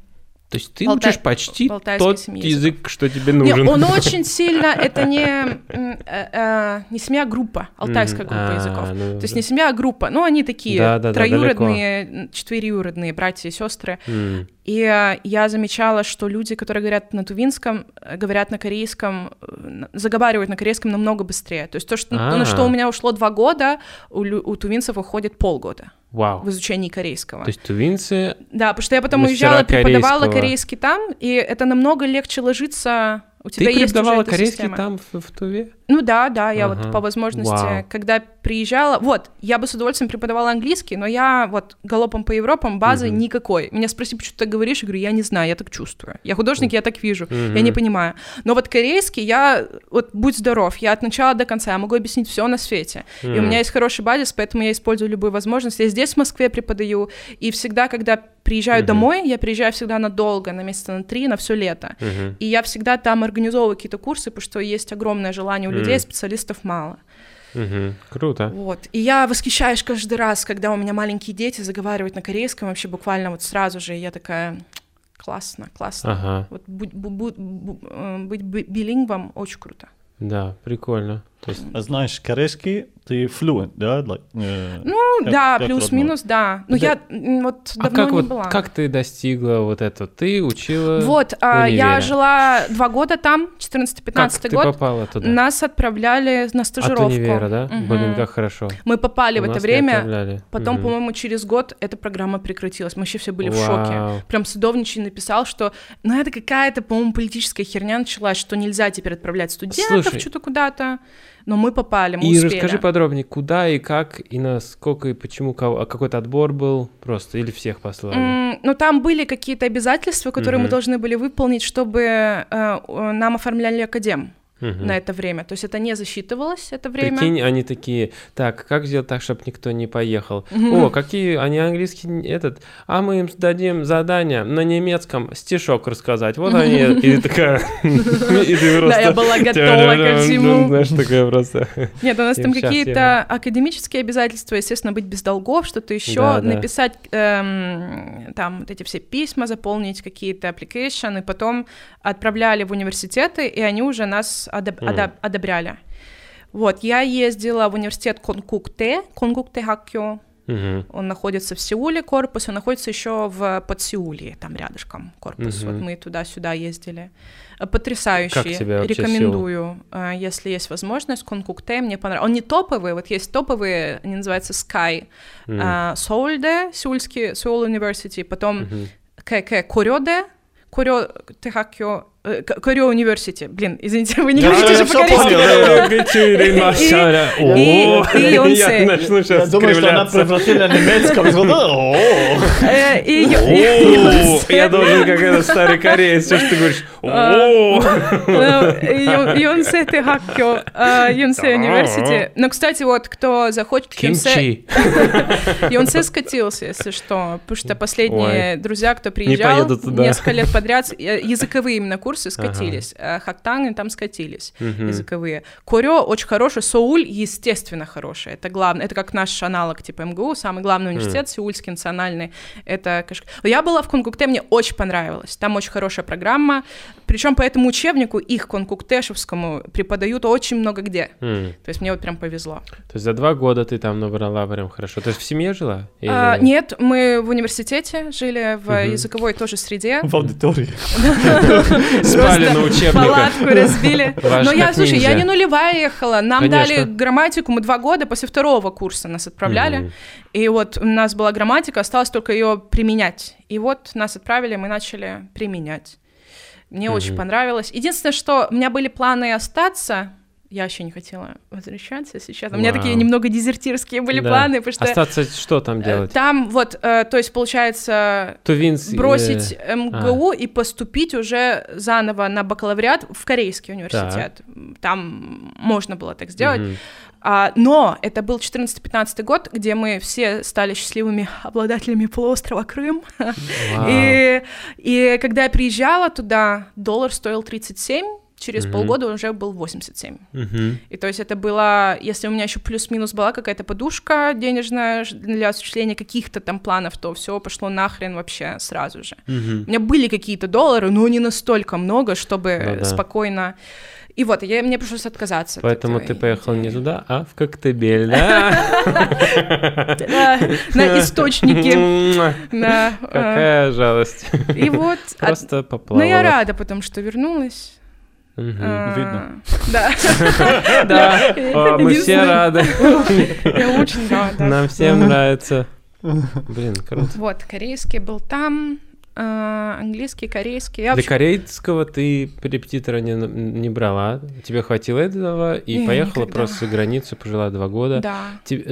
То есть ты Алтай- учишь почти тот семье язык, что тебе нужен. он очень сильно, это не, э, э, не семья, а группа, алтайская группа А, языков. ну То есть да. не семья, а группа. Ну, они такие Да-да-да, троюродные, м, четверюродные братья и сестры. М, И э, я замечала, что люди, которые говорят на тувинском, э, говорят на корейском, э, заговаривают на корейском намного быстрее. То есть то, что, А. на что у меня ушло два года, у, у тувинцев уходит полгода Вау. в изучении корейского. То есть тувинцы... Да, потому что я потом уезжала, преподавала корейского. корейский там, и это намного легче ложиться. У Ты тебя есть уже преподавала корейский система. там, в, в Туве? Ну да, да, я Ага. вот по возможности, Вау. когда приезжала, вот, я бы с удовольствием преподавала английский, но я вот галопом по Европам базы Мгм. никакой. Меня спросили, почему ты так говоришь, я говорю, я не знаю, я так чувствую. Я художник, я так вижу, я Мгм. не понимаю. Но вот корейский, я, вот, будь здоров, я от начала до конца, я могу объяснить все на свете. И у меня есть хороший базис, поэтому я использую любую возможность. Я здесь, в Москве, преподаю, и всегда, когда приезжаю Мгм. домой, я приезжаю всегда надолго, на месяца на три, на все лето. Мгм. И я всегда там организовываю какие-то курсы, потому что есть огромное желание у людей, Мгм. специалистов мало. Мгм. Круто. Вот. И я восхищаюсь каждый раз, когда у меня маленькие дети заговаривают на корейском, вообще буквально вот сразу же, и я такая, классно, классно. Ага, Вот будь- бу- бу- бу- э, быть би- билингвом очень круто. да, прикольно. То есть, А знаешь, корейский ты fluent, да? Like, э, Ну, как- да, плюс-минус, да. Но Да. я вот а давно как не вот, была. как ты достигла вот этого? Ты учила... Вот, а, я жила два года там, Как 14-15 ты год. попала туда? Нас отправляли на От стажировку. универа, да? Мгм. Блин, как хорошо. Мы попали У в это время, отправляли. Потом, Мгм. по-моему, через год эта программа прекратилась. Мы вообще все были в шоке. Вау. Прям Садовничий написал, что ну это какая-то, по-моему, политическая херня началась, что нельзя теперь отправлять студентов что-то куда-то. Но мы попали, мы И успели. расскажи подробнее, куда и как, и насколько, и почему, кого- а какой-то отбор был просто, или всех послали? М, Ну, там были какие-то обязательства, которые мы Мгм. должны были выполнить, чтобы э, нам оформляли академ Мгм. на это время. То есть это не засчитывалось, это время. Прикинь, они такие, так, как сделать так, чтобы никто не поехал? О, какие, они английский, этот, а мы им дадим задание на немецком стишок рассказать. Вот они, и такая. Да, я была готова ко всему. Знаешь, такая просто... Нет, у нас там какие-то академические обязательства, естественно, быть без долгов, что-то еще, написать эм, там вот эти все письма, заполнить какие-то application, и потом отправляли в университеты, и они уже нас одоб- одоб- одобряли. Вот, я ездила в университет Конкукте, Конкукте Хаккё, Мгм. он находится в Сеуле, корпус, он находится еще в Подсеулье, там рядышком корпус. Мгм. Вот мы туда-сюда ездили. Э, Потрясающий. Как тебе Рекомендую, э, если есть возможность. Конкукте мне понравился. Он не топовый, вот есть топовые, они называются Sky. М. А, Соульде, Сеульский, Seoul University, потом Мгм. КК Корёде, Корё Техакё, э, К- Корё Университи. Блин, извините, вы не Да, говорите я же по-корейски. понял. И- он Я се. начну Я сейчас думаю, что она превратила немецком. Э, Йонсе. Я должен как этот старый кореец, все, что ты говоришь. А, О, Ну, Юнсе Техаккё, э, Юнсе Университи. Но, кстати, вот кто захочет Кимчи. Юнсе скатился, если что, потому что последние друзья, кто приезжал, несколько лет подряд, э, языковые именно курсы скатились. Э, Хактанги там скатились, Мгм. языковые. Корё очень хороший, Соуль, естественно, хороший. Это главное, это как наш аналог типа МГУ, самый главный университет, Сеульский национальный. Это, я была в Конкукте, мне очень понравилось. Там очень хорошая программа. Причем по этому учебнику их конкуктешевскому преподают очень много где. М. То есть мне вот прям повезло. То есть за два года ты там набрала прям хорошо. Ты есть в семье жила? Или- А, нет, мы в университете жили в Мгм. языковой тоже среде. В аудитории. Спали на учебниках. Палатку разбили. Но я, слушай, я не нулевая ехала. Нам дали грамматику, мы два года после второго курса нас отправляли. И вот у нас была грамматика, осталось только ее применять. И вот нас отправили, мы начали применять. Мне очень понравилось. Единственное, что у меня были планы остаться. Я еще не хотела возвращаться сейчас. У меня Вау. такие немного дезертирские были Да. планы, потому что Остаться что там э, делать? там вот, э, то есть получается Тувинс... э, бросить МГУ и поступить уже заново на бакалавриат в Корейский университет. Там можно было так сделать. мгм. А, но это был 14-15 год, где мы все стали счастливыми обладателями полуострова Крым. Вау. И, и когда я приезжала туда, доллар стоил 37, через Мгм. полгода он уже был 87. Мгм. И то есть это было, если у меня еще плюс-минус была какая-то подушка денежная для осуществления каких-то там планов, то все пошло нахрен вообще сразу же. Мгм. У меня были какие-то доллары, но не настолько много, чтобы Ну да. спокойно... И вот, я, мне пришлось отказаться. от Поэтому этой ты поехал не идеи. туда, а в Коктебель, да? На источнике. Да, а, Какая жалость. И вот, а, Просто но поплавала. я рада, потому что вернулась. А, Видно. Да. Да, а, мы все рады. Я очень рада. Нам всем нравится. Блин, круто. Вот, корейский был там, а, английский, корейский. Я Для вообще- корейского ты репетитора не, не брала, тебе хватило этого и Не, поехала никогда. просто за границу, пожила два года. Да.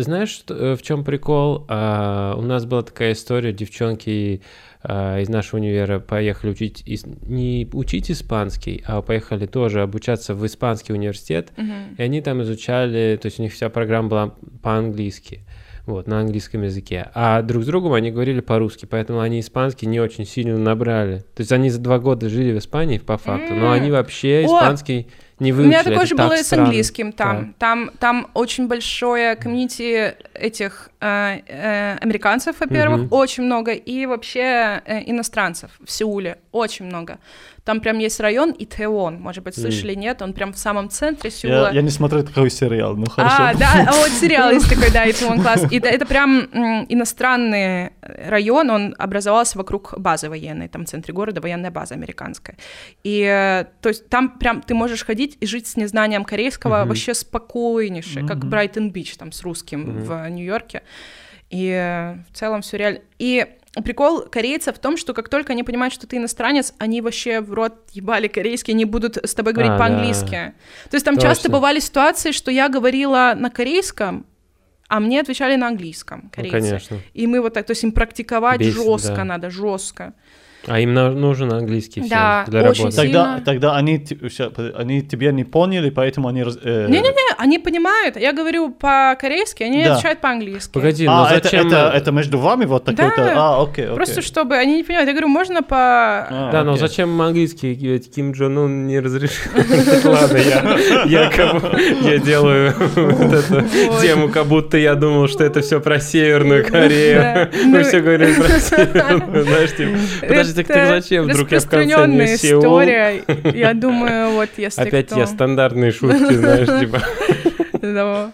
Знаешь, э, в чем прикол? А, у нас была такая история, девчонки а, из нашего универа поехали учить, ис- не учить испанский, а поехали тоже обучаться в испанский университет, Мгм. и они там изучали, то есть у них вся программа была по-английски, вот, на английском языке. А друг с другом они говорили по-русски, поэтому они испанский не очень сильно набрали. То есть они за два года жили в Испании, по факту, но они вообще испанский не У выучили. меня такое же было и с английским там. Там, там очень большое комьюнити этих э, э, американцев, во-первых, очень много, и вообще э, иностранцев в Сеуле очень много. Там прям есть район Итеон, может быть, слышали, нет? Он прям в самом центре Сеула. Я, я не смотрю такой сериал, ну хорошо. А, да, а вот сериал есть такой, да, Итеон класс. И это, прям иностранный район, он образовался вокруг базы военной, там в центре города военная база американская. И э, то есть там прям ты можешь ходить и жить с незнанием корейского вообще спокойнейше, как. Брайтон-Бич там с русским в Нью-Йорке. И э, в целом все реально. И прикол корейцев в том, что как только они понимают, что ты иностранец, они вообще в рот ебали корейский, они будут с тобой говорить А, по-английски. То есть там Точно. часто бывали ситуации, что я говорила на корейском, а мне отвечали на английском Ну, корейцы. конечно. И мы вот так, то есть им практиковать Бесит, жестко да. надо, жестко. А им нужен английский Да, для очень работы. сильно. Тогда, тогда они, они тебя не поняли, поэтому они... раз- э, Не-не-не, они понимают. Я говорю по-корейски, они Да. отвечают по-английски. Погоди, А, ну это, зачем... это, это между вами вот такой-то? Да. А, окей, окей. Просто чтобы они не понимают. Я говорю, можно по... А, Да, но окей. зачем английский? Ведь Ким Джон Ун не разрешил. Ладно, я я делаю тему, как будто я думал, что это все про Северную Корею. Да. Мы Ну, все говорим про Северную, знаешь, типа, подожди, так так зачем вдруг я в конце не история. Я думаю, вот если Опять кто... я стандартные шутки, знаешь, типа, Да.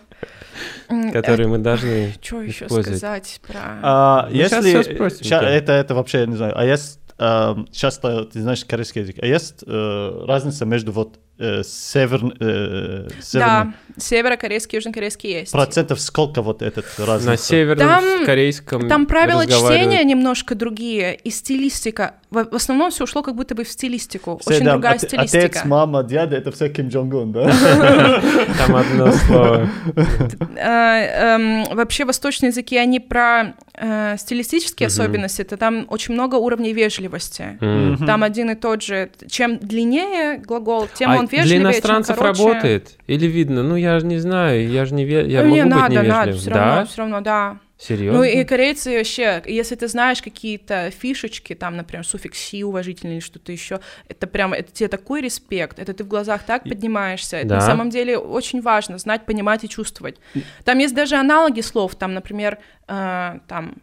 Которые мы должны Что еще сказать про... А, Ну, если... всё спросим, ща- это, это вообще, я не знаю. А есть... сейчас ты знаешь корейский язык. А есть э, разница между вот э, север, э, Да, северным... северокорейский, южнокорейский есть. Процентов сколько вот этот разница? на северном Там- корейском Там правила чтения немножко другие, и стилистика. В, в основном все ушло как будто бы в стилистику. Все, Очень да, другая от- стилистика. Отец, мама, дядя, это все Ким Джонг Ун, да? Там одно слово. Э, эм, вообще восточные языки, они про э, стилистические особенности, это там очень много уровней вежливости. Там один и тот же. Чем длиннее глагол, тем А он для вежливее, иностранцев чем короче. работает? Или видно? Ну, я же не знаю, я же не ве... я Ну, могу не быть надо, невежливым. надо, все да? равно, все равно, да. Серьезно? Ну и корейцы вообще, если ты знаешь какие-то фишечки, там, например, суффикс «си» уважительный или что-то еще, это прям, это тебе такой респект, это ты в глазах так поднимаешься. Это Да. на самом деле очень важно, знать, понимать и чувствовать. Там есть даже аналоги слов, там, например, э, там,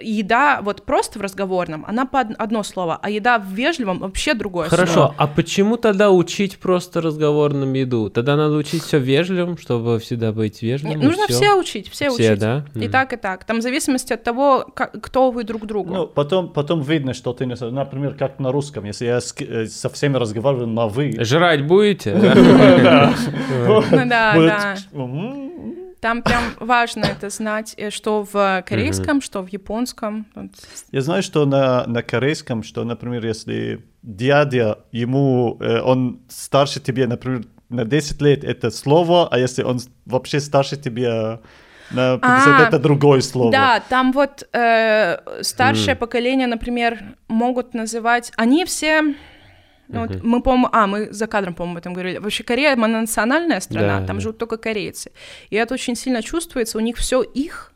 еда вот просто в разговорном, она по од- одно слово, а еда в вежливом вообще другое Хорошо, слово. а почему тогда учить просто разговорным еду? Тогда надо учить все вежливым, чтобы всегда быть Не, вежливым. и нужно всё? все учить, все, Все, учить. да? И Мгм. так, и так. Там в зависимости от того, как- кто вы друг другу. Ну, потом, потом видно, что ты, не например, как на русском, если я с- э, со всеми разговариваю на «вы», Жрать будете? Ну да, будет, да. «М, Там прям важно это знать, э, что в корейском, что в японском. Я знаю, что на, на корейском, что, например, если дядя, ему, э, он старше тебе, например, на 10 лет, это слово, а если он вообще старше тебя на 50, А, это другое слово. Да, там вот э, старшее поколение, например, могут называть... Они все... ну вот мы, по-моему, а, мы за кадром, по-моему, об этом говорили. Вообще Корея мононациональная страна, Да, там да. живут только корейцы. И это очень сильно чувствуется. У них все их.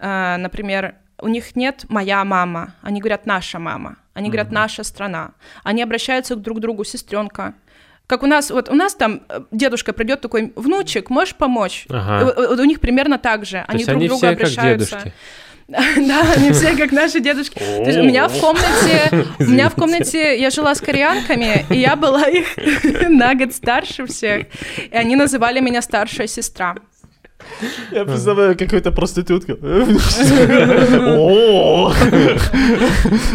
Э, например, у них нет моя мама, они говорят наша мама, они говорят наша страна. Они обращаются друг к другу сестренка. Как у нас, вот у нас там э, дедушка придет такой, внучек, можешь помочь? Ага. И вот- вот у них примерно так же. Они друг они другу все как обращаются. дедушки. Да, они все как наши дедушки. У меня в комнате, у меня в комнате, я жила с кореянками, и я была их на год старше всех, и они называли меня старшая сестра. Я представляю какую-то проститутку. О!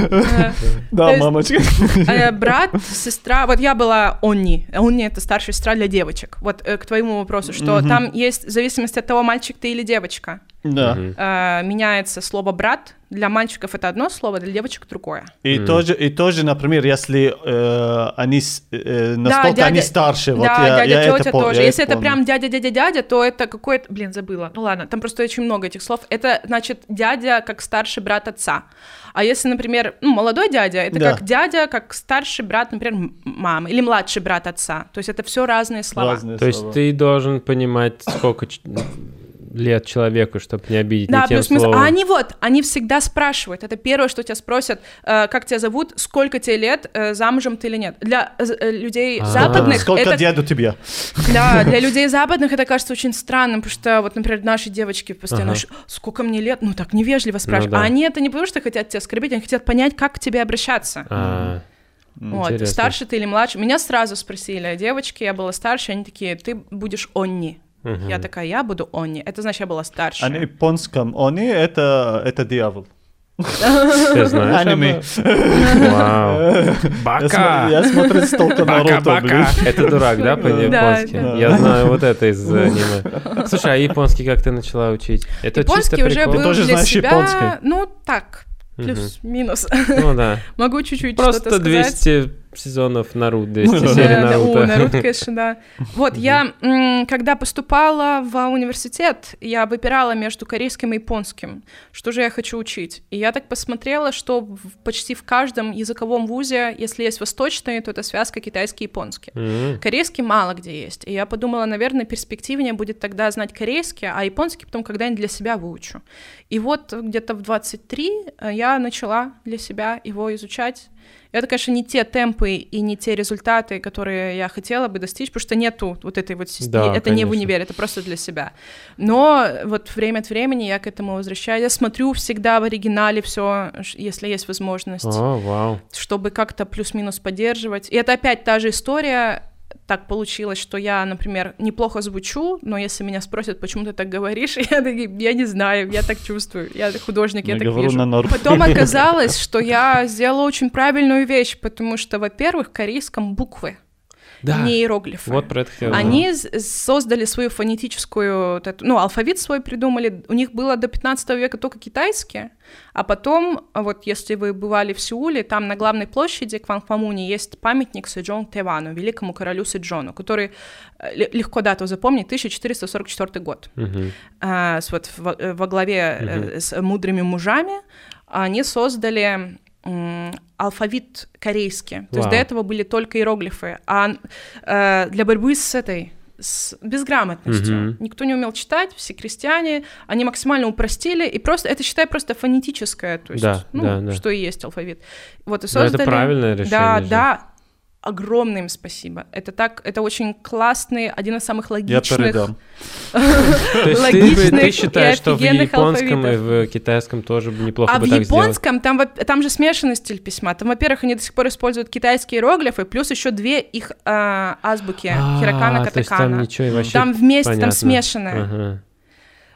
То Да, мамочка. Э, Брат, сестра, вот я была Онни, Онни это старшая сестра для девочек. Вот э, к твоему вопросу, что там есть в зависимости от того, мальчик ты или девочка. Да. Э, Меняется слово брат, для мальчиков это одно слово, для девочек другое. И тоже, и тоже, например, если э, они э, Да, настолько они дядя- старше, вот да, я, дядя, я тетя это тоже. я Если это помню. прям дядя, дядя, дядя, то это какой-то... Блин, забыла. Ну ладно, там просто очень много этих слов. Это значит дядя как старший брат отца. А если, например, ну, молодой дядя, это Да. как дядя, как старший брат, например, мамы, или младший брат отца. То есть это все разные слова. Разные То есть слова. ты должен понимать, сколько лет человеку, чтобы не обидеть Да, не тем плюс словом. А они вот, они всегда спрашивают. Это первое, что тебя спросят, э, как тебя зовут, сколько тебе лет, э, замужем ты или нет. Для э, э, людей А. западных Сколько это деду тебе? Да, для людей западных это кажется очень странным, потому что вот, например, наши девочки постоянно, Ага. «Ш- сколько мне лет, ну так невежливо спрашивают. да. А они это не потому, что хотят тебя оскорбить, они хотят понять, как к тебе обращаться. А, Вот, интересно. старше ты или младше. Меня сразу спросили, девочки, я была старше, они такие, ты будешь Онни. Мгм. Я такая, я буду Онни. Это значит, я была старше. А на японском они это, это дьявол. Ты знаешь Аниме. Вау. Бака! я смотрю столько Наруто, блин. Это дурак, да, по-японски? Я знаю вот это из аниме. Слушай, а японский как ты начала учить? Это Японский чисто уже был Ты тоже для знаешь себя, японский? ну так, плюс-минус. Ну да. Могу чуть-чуть что-то Просто сказать. 200 сезонов Наруто, 200 Да, серий Да, да, О, Наруто. Наруто, конечно, да. Вот, я, когда поступала в университет, я выбирала между корейским и японским. Что же я хочу учить? И я так посмотрела, что почти в каждом языковом вузе, если есть восточный, то это связка китайский-японский. М. Корейский мало где есть. И я подумала, наверное, перспективнее будет тогда знать корейский, а японский потом когда-нибудь для себя выучу. И вот где-то в 23 э, я начала для себя его изучать. Это, конечно, не те темпы и не те результаты, которые я хотела бы достичь, потому что нету вот этой вот системы. Да, это не в конечно. универе, это просто для себя. Но вот время от времени я к этому возвращаюсь. Я смотрю всегда в оригинале все, если есть возможность О, вау. чтобы как-то плюс-минус поддерживать. И это опять та же история. Так получилось, что я, например, неплохо звучу, но если меня спросят, почему ты так говоришь, я такие, я не знаю, я так чувствую, я художник, я, Я так вижу. на Потом оказалось, что я сделала очень правильную вещь, потому что, во-первых, в корейском буквы, Да. не иероглифы. Вот про это хотел Они с- создали свою фонетическую, ну, алфавит свой придумали. У них было до 15 века только китайский, а потом, вот если вы бывали в Сеуле, там на главной площади Кванфамуни есть памятник Сэджон Тевану, великому королю Сэджону, который э, ле- легко дату запомнить, 1444 год. Мгм. А, вот во, э, во главе э, с мудрыми мужами они создали алфавит корейский. То есть до этого были только иероглифы. А э, для борьбы с этой с безграмотностью. Мгм. Никто не умел читать, все крестьяне, они максимально упростили, и просто, это, считай, просто фонетическое, то есть, Да, ну, да, да. что и есть алфавит. Вот, и Но это создали... правильное решение Да, же. да, огромное им спасибо. Это так, это очень классный, один из самых Я логичных передам. То есть ты, считаешь, что в японском и в китайском тоже неплохо А бы в так сделать? японском там, во- там же смешанный стиль письма. Там, во-первых, они до сих пор используют китайские иероглифы, плюс еще две их а, азбуки А, хирокана, есть там катакана. ничего Там вместе, там смешанное. Ага.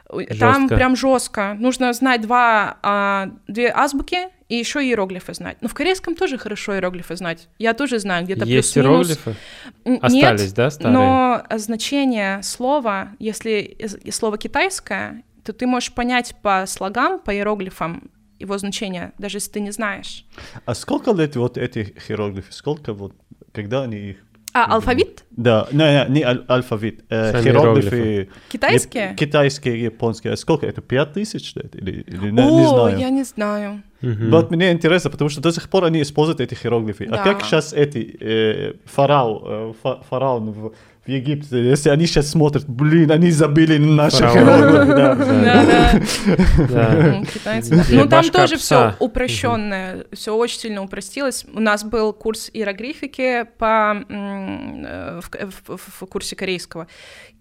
Там Жёстко. прям жестко. Нужно знать два, а, две азбуки и еще иероглифы знать. Но в корейском тоже хорошо иероглифы знать. Я тоже знаю, где-то Есть плюс-минус. иероглифы? Н- Остались, Нет, да, старые? но значение слова, если слово китайское, то ты можешь понять по слогам, по иероглифам его значение, даже если ты не знаешь. А сколько лет вот этих иероглифов? Сколько вот, когда они их... А, алфавит? Да, не, не, не аль- алфавит. э, Сами иероглифы. Китайские? Китайские, японские. А Сколько это? Пять тысяч? Или, или не, О, не знаю. я не знаю. Мгм. Вот мне интересно, потому что до сих пор они используют эти иероглифы. Да. А как сейчас эти э, фараон, э, фа- фараон в, в Египте, если они сейчас смотрят, блин, они забили наши Фараон. иероглифы, да. Да, да. Да. М, Китайцы. да. Или Ну, там тоже все упрощенное, все очень сильно упростилось. У нас был курс иероглифики по, э, в курсе корейского.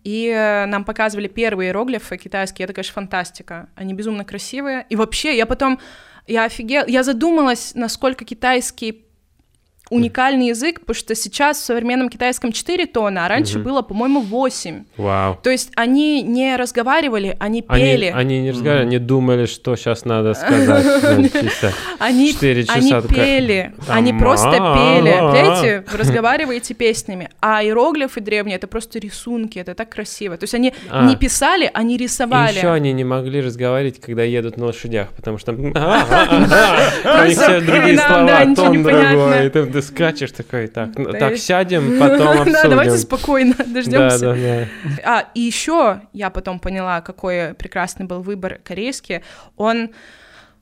И э, нам показывали первые иероглифы китайские. Это, конечно, фантастика. Они безумно красивые. И вообще, я потом, я офигела, я задумалась, насколько китайский уникальный язык, потому что сейчас в современном китайском 4 тона, а раньше было, по-моему, 8. Вау. То есть они не разговаривали, они Они, пели. они не разговаривали, они думали, что сейчас надо сказать. Они, они пели, они просто а-а-а. пели. Понимаете, вы разговариваете песнями. А иероглифы древние — это просто рисунки, это так красиво. То есть они А. не писали, они рисовали. еще они не могли разговаривать, когда едут на лошадях, потому что там а, у них все другие слова, тон другой, ты скачешь такой, так, Да так сядем, потом Да, давайте обсудим. спокойно дождемся. да, да. А, и еще я потом поняла, какой прекрасный был выбор корейский. Он,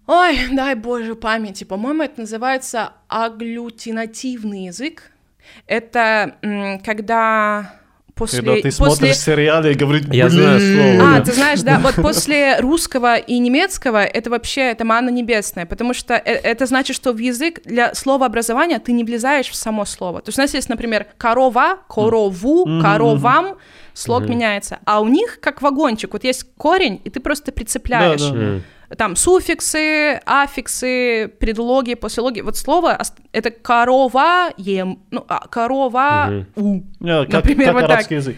ой, дай боже памяти, по-моему, это называется агглютинативный язык. Это когда после... Когда ты после... смотришь сериалы и говоришь, Я знаю слово. А, ты знаешь, да, вот после русского и немецкого это вообще это манна небесная, потому что э- это значит, что в язык для слова образования ты не влезаешь в само слово. То есть у нас есть, например, корова, корову, коровам, слог меняется, а у них как вагончик, вот есть корень, и ты просто прицепляешь. Да, да. Там суффиксы, аффиксы, предлоги, послелоги. Вот слово это корова, ем, ну, а, корова, у. Как, Например, как вот так. язык.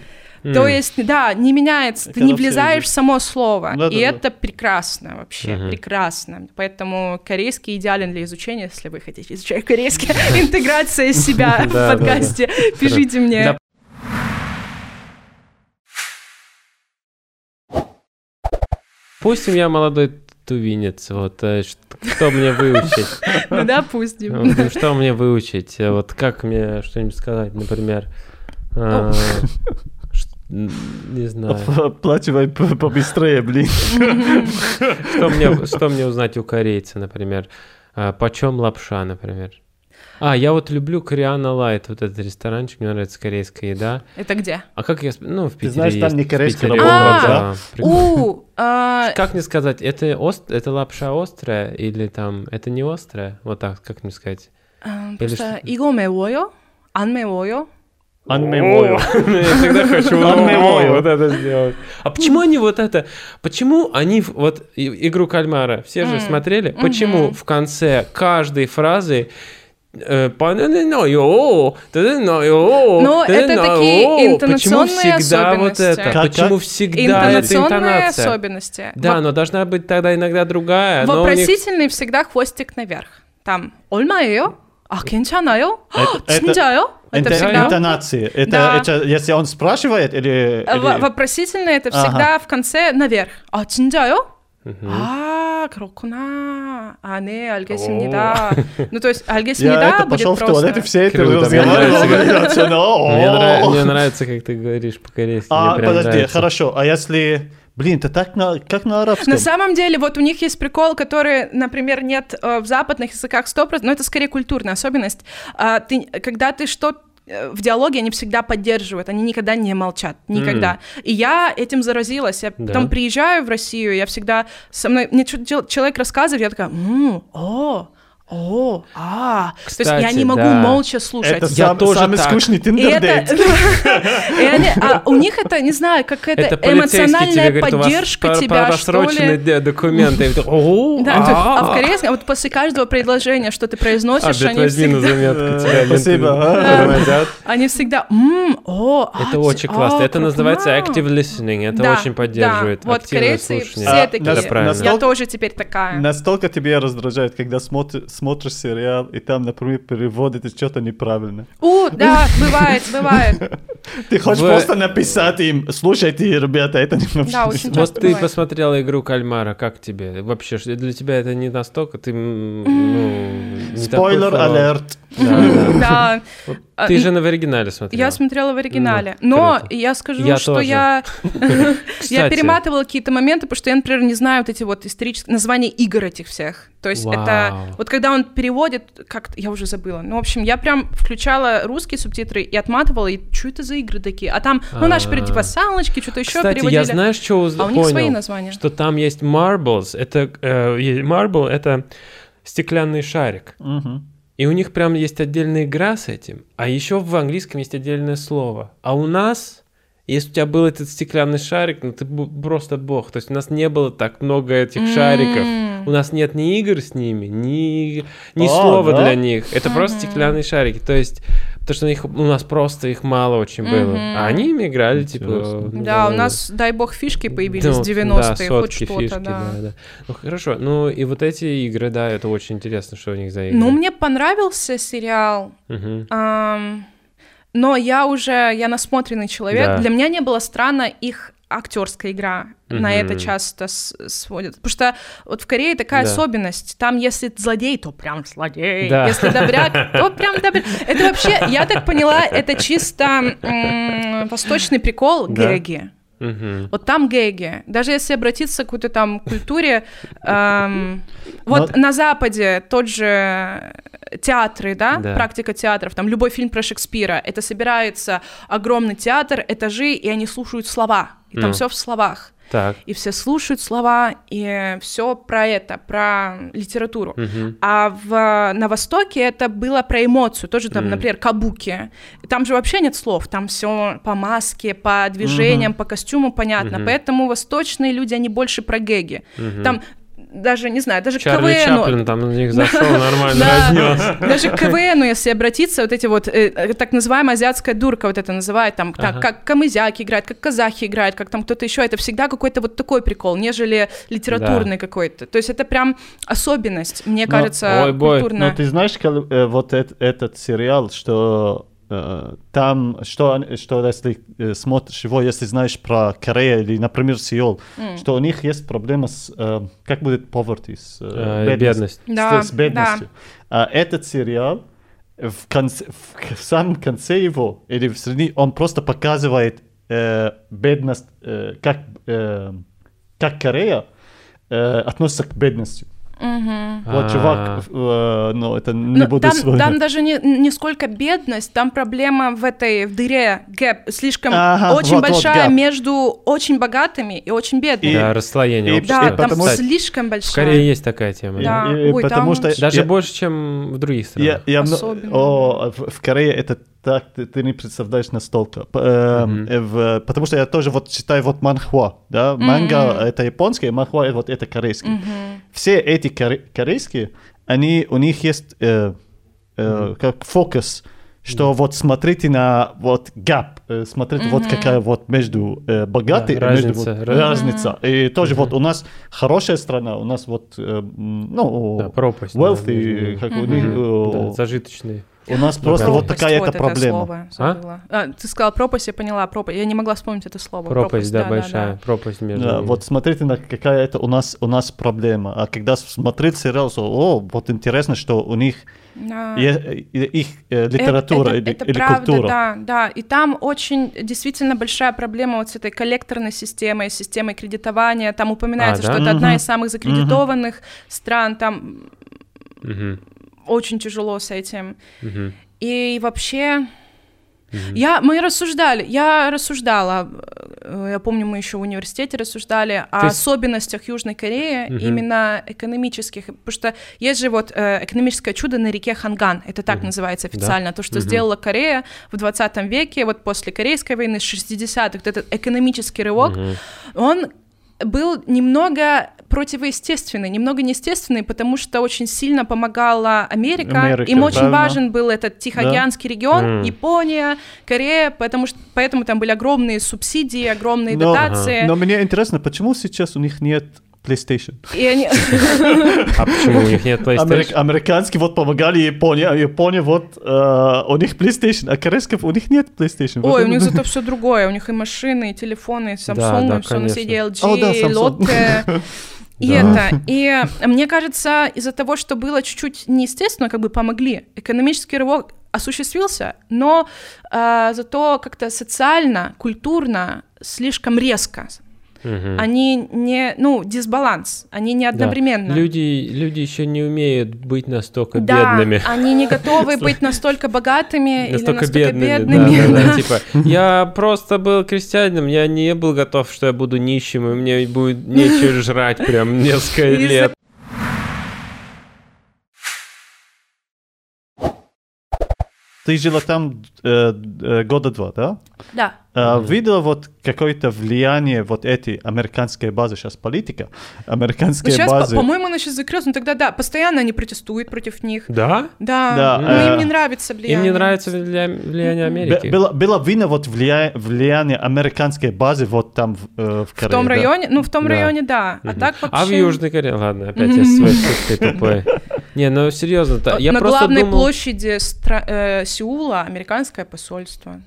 То есть, да, не меняется, ты не влезаешь в само слово. Да, и да, да. это прекрасно вообще, Мгм. прекрасно. Поэтому корейский идеален для изучения, если вы хотите изучать корейский. Интеграция себя в Да, да, подкасте. Пишите мне. Да. Допустим, я молодой тувинец. Вот э, ш- кто мне выучить? Ну, допустим. Ну, Что мне выучить? Вот как мне что-нибудь сказать, например? а, Не знаю. Оплачивай побыстрее, блин. Что мне, что мне узнать у корейца, например? А, Почем лапша, например? А, я вот люблю Кориана Лайт, вот этот ресторанчик, мне нравится корейская еда. Это где? А как я... сп- Ну, в Питере знаешь, там есть, не в корейская Питере лапша, вот, да? да, прикольно. У, а, Как мне сказать, это, ост... это лапша острая или там это не острая? Вот так, как мне сказать? а, Или просто что? 이거 매워요? 안 매워요? Анмемою. Ну, Я всегда хочу Анмемою. вот это сделать. А почему они вот это... Почему они в- вот и- игру кальмара все же М, смотрели? Почему мгм. в конце каждой фразы э, «Панэнэнойо», «тэнэнойо», Ну, это «тэнэнойо». такие интонационные Почему всегда вот особенности. это? Как- Почему как? всегда эта Интонационные интонация? особенности. Да, Воп- но должна быть тогда иногда другая. но у них- Вопросительный всегда хвостик наверх. Там 얼마예요? А, 괜찮아요? Это- это- 진짜요? Это Инте- всегда... Интонации. Это, Да. это если он спрашивает или... Э, в- или- Вопросительный это Ага. всегда в конце наверх. А, 진 짜요? Мгм. А, 그렇구나. А, не, 알겠습니다. Ну, то есть, 알겠습니다 Я это будет пошел в просто... туалет и все это Круто, мне разговаривал. нравится. говорят, «О, Мне, нрав- о». мне нравится, как ты говоришь по-корейски. мне А, прям подожди, нравится. хорошо. А если... Блин, это так на... как на арабском? На самом деле, вот у них есть прикол, который, например, нет э, в западных языках 100%, но это скорее культурная особенность. А, ты, когда ты что э, в диалоге они всегда поддерживают, они никогда не молчат, никогда. И я этим заразилась. Я Да. потом приезжаю в Россию, я всегда со мной мне человек рассказывает, я такая, «М, о, о, а. То есть я Кстати, не могу да. молча слушать. Это Я сам- тоже самый так. скучный тиндер-дейт. а у них это, не знаю, какая-то Это эмоциональная тебе поддержка тебя, что ли. документы. И ты, «О, Да, а в а, корейском, вот после каждого предложения, что ты произносишь, Обед они всегда, заметку. Э, Спасибо. они всегда, «М, о, а, Это очень классно. а, Это называется крутно». active listening. Это очень поддерживает. да. Вот корейцы все А, такие. Я тоже теперь такая. Настолько тебя раздражает, когда смотри- смотришь сериал, и там, например, переводит что-то неправильно. У, да, бывает, бывает. Ты хочешь Вы- просто написать им, слушайте, ребята, это не Да, очень Вот ты бывает. посмотрела игру кальмара, как тебе? Вообще, для тебя это не настолько, ты, ну, не Спойлер алерт. Да, да. Да. А, Ты же на в оригинале смотрела. Я смотрела в оригинале. Ну, Но круто. я скажу, Я что тоже. я... Я перематывала какие-то моменты, потому что я, например, не знаю вот эти вот исторические названия игр этих всех. То есть это... Вот когда он переводит, как я уже забыла. Ну, в общем, я прям включала русские субтитры и отматывала, и что это за игры такие? А там, ну, наши, А. типа, салочки, что-то еще переводили. я знаешь, что уз- А у них свои названия. Что там есть marbles. Это э, marble это стеклянный шарик. Мгм. И у них прям есть отдельная игра с этим. А еще в английском есть отдельное слово. А у нас, если у тебя был этот стеклянный шарик, ну ты просто бог. То есть у нас не было так много этих шариков. У нас нет ни игр с ними, ни, ни А, слова да? для них. Это просто стеклянные шарики. То есть, потому что у, них, у нас просто их мало очень было. Мгм. А они ими играли, типа... Интересно. ну, Да, у нас, дай бог, фишки появились ну, в 90-е, да, хоть что-то, фишки, да. да, да. Ну хорошо, ну и вот эти игры, да, это очень интересно, что у них за игры. Ну, мне понравился сериал, Мгм. Ам, но я уже, я насмотренный человек. Да. Для меня не было странно их актерская игра. На Мгм. это часто сводят. Потому что вот в Корее такая Да. особенность. Там, если злодей, то прям злодей. Да. Если добряк, то прям добряк. Это вообще, я так поняла, это чисто восточный прикол гэги. Мгм. Вот там гэги. Даже если обратиться к какой-то там культуре, эм, вот Но- на Западе тот же театры, да, Да. практика театров, там любой фильм про Шекспира, это собирается огромный театр, этажи, и они слушают слова, и там все в словах. Так. И все слушают слова, и все про это, про литературу. Мгм. А в, на Востоке это было про эмоцию, тоже там, Мгм. например, кабуки. Там же вообще нет слов, там все по маске, по движениям, по костюму понятно. Мгм. Поэтому восточные люди, они больше про гэги. Мгм. Там даже, не знаю, даже к Чарли КВНу... Чаплин там на них зашел, нормально разнес. Даже к КВНу, если обратиться, вот эти вот, э, э, так называемая азиатская дурка, вот это называют, там, как камызяки играют, как казахи играют, как там кто-то еще, это всегда какой-то вот такой прикол, нежели литературный какой-то. То есть это прям особенность, мне кажется, бой. культурная. Но ты знаешь, э, вот эт- этот сериал, что там, что, что если э, смотришь его, если знаешь про Корею или, например, Сеул, что у них есть проблема с, э, как будет poverty, с э, Э, бедность. с- Да, с бедностью. А этот сериал в, конце, в, в самом конце его, или в середине, он просто показывает э, бедность, э, как, э, как Корея э, относится к бедности. Вот, А. чувак, э, ну, это не Ну, буду там, там даже не, не сколько бедность, там проблема в этой в дыре, гэп, слишком Ага, очень вот, вот, большая gap. между очень богатыми и очень бедными. И- Да, расслоение и- да, и там потому- слишком в большая. Корее есть такая тема. Да. да. И- и Ой, потому там что Даже я- больше, чем в других странах. Я, я Особенно. о, в, в Корее это так, ты, ты не представляешь настолько. Э, в- потому что я тоже вот читаю вот манхва, да, манга это японский, манхва э, вот это корейский. Все эти коре- корейские, они, у них есть э, э, как фокус, что вот смотрите на вот gap, э, смотрите вот какая вот между э, богатой Да, и между разница, вот раз- разница. И тоже вот у нас хорошая страна, у нас вот, э, ну, Да, пропасть. да, wealthy, между- как у них, э, Да, зажиточные. У нас просто Пропасть, вот такая вот это проблема. слово А? А, ты сказала пропасть, я поняла пропасть. Я не могла вспомнить это слово. Пропасть, да, да, большая. да. Пропасть между Да, ними. вот смотрите на какая это у нас у нас проблема. А когда смотреть сериал, что, о, вот интересно, что у них Да. е- э, их э, литература это, или, это или правда, культура. Да, да. И там очень действительно большая проблема вот с этой коллекторной системой, системой кредитования. Там упоминается, А, да? что это одна из самых закредитованных стран. Там очень тяжело с этим. И вообще, я, мы рассуждали, я рассуждала, э, я помню, мы еще в университете рассуждали о с- особенностях Южной Кореи, Мгм. именно экономических, потому что есть же вот э, экономическое чудо на реке Ханган, это так называется официально, то, что Мгм. сделала Корея в 20 веке, вот после Корейской войны, с 60-х, вот этот экономический рывок, Мгм. он был немного противоестественный, немного неестественный, потому что очень сильно помогала Америка. Америка, Им очень правильно. важен был этот Тихоокеанский регион, Мгм. Япония, Корея, потому что поэтому там были огромные субсидии, огромные Но- дотации. Но мне интересно, почему сейчас у них нет PlayStation? И они... А почему у них нет Америк- PlayStation? американские вот помогали Японии, а Япония вот э, у них PlayStation, а корейских у них нет PlayStation. Ой, у них это- зато все другое. У них и машины, и телефоны, и Samsung, да, и все на конечно. LG, да, Samsung. Lotte. И Да. это, и мне кажется, из-за того, что было чуть-чуть неестественно, как бы помогли. Экономический рывок осуществился, но а, зато как-то социально, культурно слишком резко. Мгм. Они не, ну, дисбаланс, они не Да. одновременно. Люди, люди еще не умеют быть настолько да, бедными. они не готовы быть настолько богатыми или Настолько настолько бедными, бедными. да, да, да, да. типа, я просто был крестьянином, я не был готов, что я буду нищим, и мне будет нечего жрать прям несколько лет. Ты жила там э, э, года два, да? Да. А, Видела вот какое-то влияние вот эти американские базы, сейчас политика, Ну, американские сейчас, по- базы. по-моему, она сейчас закрылась, но тогда да, постоянно они протестуют против них. Да? Да, Да, ну, э, им не нравится влияние. Им не нравится вля- влияние Б- Америки. Было, было видно вот влия- влияние американской базы вот там в, э, в В Корее. том да? районе, ну, в том Да. районе, да. А Мгм. так вообще... А в Южной Корее, ладно, опять я своей шуткой тупой. Не, ну серьезно, я На главной думал... площади стра- э, Сеула американское посольство.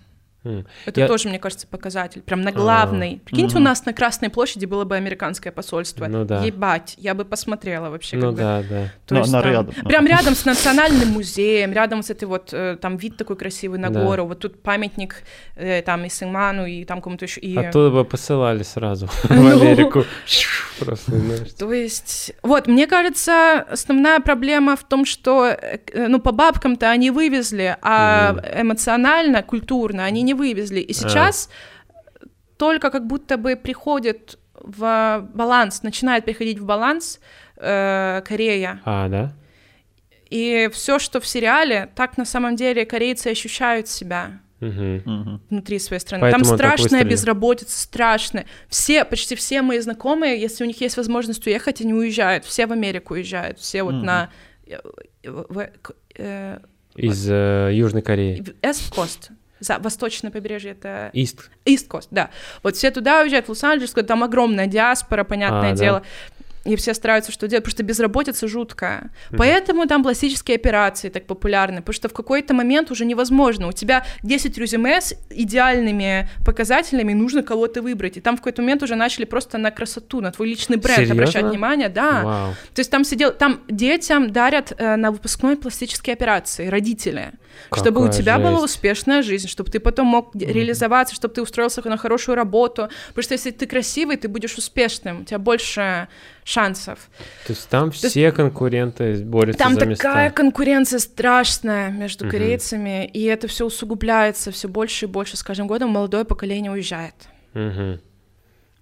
Это я- тоже, мне кажется, показатель. Прям на главной. Прикиньте, у нас на Красной площади было бы американское посольство. Ну да. Ебать, я бы посмотрела вообще. Ну как бы. да, да. То Но есть там- рядом, ну. Прям рядом с национальным музеем, рядом с этой вот, э, там вид такой красивый на Да. гору, вот тут памятник э, там и Сынгману, и там кому-то еще. И... Оттуда бы посылали сразу в Ну. Америку. Просто. То есть, вот, мне кажется, основная проблема в том, что, э, ну, по бабкам-то они вывезли, а эмоционально, культурно они не вывезли. И сейчас только как будто бы приходит в баланс, начинает приходить в баланс э, Корея. А, да? И все, что в сериале, так на самом деле корейцы ощущают себя. Мгм. внутри своей страны. Поэтому Там страшная безработица, страшная. Все, почти все мои знакомые, если у них есть возможность уехать, они уезжают. Все в Америку уезжают. Все вот Мгм. на... э, э, Из э, Южной Кореи. в East Coast. За восточное побережье это Ист. Coast, да. Вот все туда уезжают, в Лос-Анджелес, там огромная диаспора, понятное А, да. И все стараются что делать, потому что безработица жуткая. Поэтому там пластические операции так популярны, потому что в какой-то момент уже невозможно. У тебя 10 резюме с идеальными показателями, нужно кого-то выбрать. И там в какой-то момент уже начали просто на красоту, на твой личный бренд Серьезно? обращать внимание. Да. Вау. То есть там сидел, там детям дарят э, на выпускной пластические операции, родители. чтобы у Какая тебя была жесть. успешная жизнь, чтобы ты потом мог де- реализоваться, чтобы ты устроился на хорошую работу. Потому что если ты красивый, ты будешь успешным, у тебя больше шансов. То есть там все конкуренты борются Там за места. такая конкуренция страшная между Мгм. корейцами, и это все усугубляется все больше и больше с каждым годом. Молодое поколение уезжает. Мгм.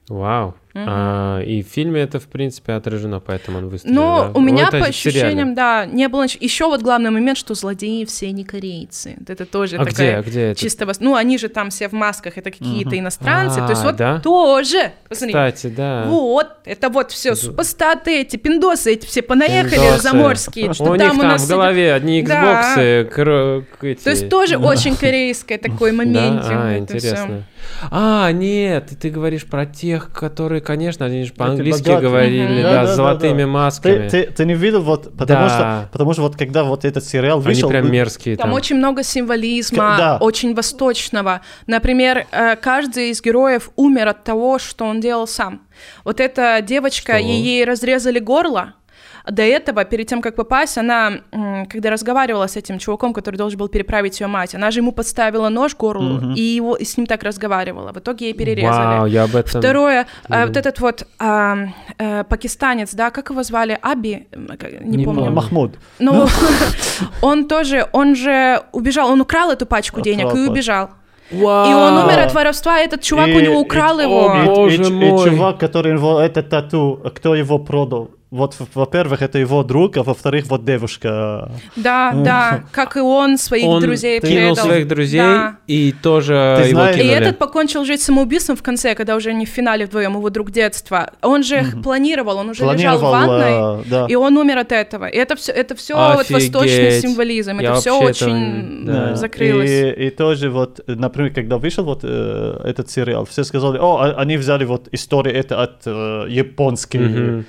Вау. А, и в фильме это, в принципе, отражено, поэтому он выстрелил. Но да? у меня Вот по это ощущениям, да, не было. Еще вот главный момент, что злодеи все не корейцы. Это тоже А где, такая а где это? чисто вос- Ну, они же там все в масках, это какие-то иностранцы. То есть А, вот да? тоже. Посмотри. Кстати, да. Вот, это вот все супостаты, эти пиндосы, эти все понаехали Пиндосы. заморские, что у них там у там нас в голове одни Да. Xbox, кро- эти- То есть тоже очень корейское такой момент. Да? А, интересно. А, нет, ты говоришь про тех, которые, конечно, они же по-английски говорили, да, Да, да, с да, золотыми да. масками. Ты, ты, ты не видел вот, потому Да. что, потому что вот когда вот этот сериал Они вышел, прям вы- мерзкие Там там. очень много символизма, К- да. очень восточного. Например, э, каждый из героев умер от того, что он делал сам. Вот эта девочка, Что? ей разрезали горло. До этого, перед тем, как попасть, она, когда разговаривала с этим чуваком, который должен был переправить ее мать, она же ему подставила нож к горлу и, его, и с ним так разговаривала. В итоге ей перерезали. Вау, я об этом... Второе, а, вот этот вот а, э, пакистанец, да, как его звали? Аби? Как- Не, Не помню. Махмуд. Ну, он тоже, он же убежал, он украл эту пачку денег и убежал. Вау. И он умер от воровства, и этот чувак у И- него украл и- его. и- и- Боже и, мой. чувак, который его, это тату, кто его продал? Вот, во-первых, это его друг, а во-вторых, вот девушка. Да, да, как и он своих Он друзей кинул предал. своих друзей Да. и тоже Ты его знаешь- И кинули. этот покончил жизнь самоубийством в конце, когда уже не в финале вдвоем, его друг детства. Он же их планировал, он уже лежал в Планировал, ванной, э, да. и он умер от этого. И это все, это все вот восточный символизм. Я это все очень да. Закрылось. И, и тоже вот, например, когда вышел вот э, этот сериал, все сказали, о, а- они взяли вот историю это от э, японской, Мгм.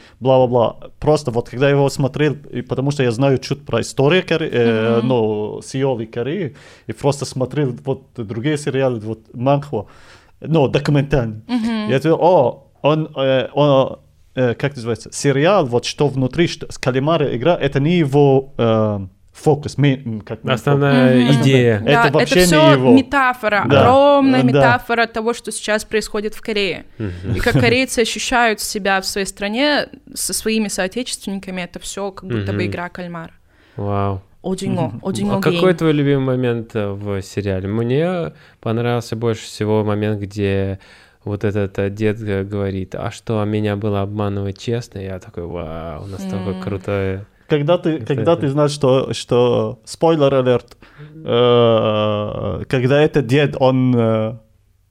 Просто вот когда я его смотрел, и потому что я знаю чуть про историю Коре- э, ну, Сеола и Кореи, и просто смотрел вот другие сериалы, вот манхва, ну, документальные. Я думал, о, он, э, он э, как называется, сериал, вот что внутри, что с Калимара игра, это не его э, фокус, ми- м, как мы- Основная Мгм. идея. Да, Это вообще не все его. метафора, Да, огромная да. метафора того, что сейчас происходит в Корее. И как корейцы ощущают себя в своей стране со своими соотечественниками, это все как будто бы Мгм. игра кальмара. Вау. Оджинго, Оджинго А какой твой любимый момент э, в сериале? Мне понравился больше всего момент, где вот этот э, дед э, говорит, а что, меня было обманывать честно? Я такой, вау, настолько М. крутое. Когда ты, когда ты знаешь, что, что спойлер алерт, э, когда этот дед, он, э,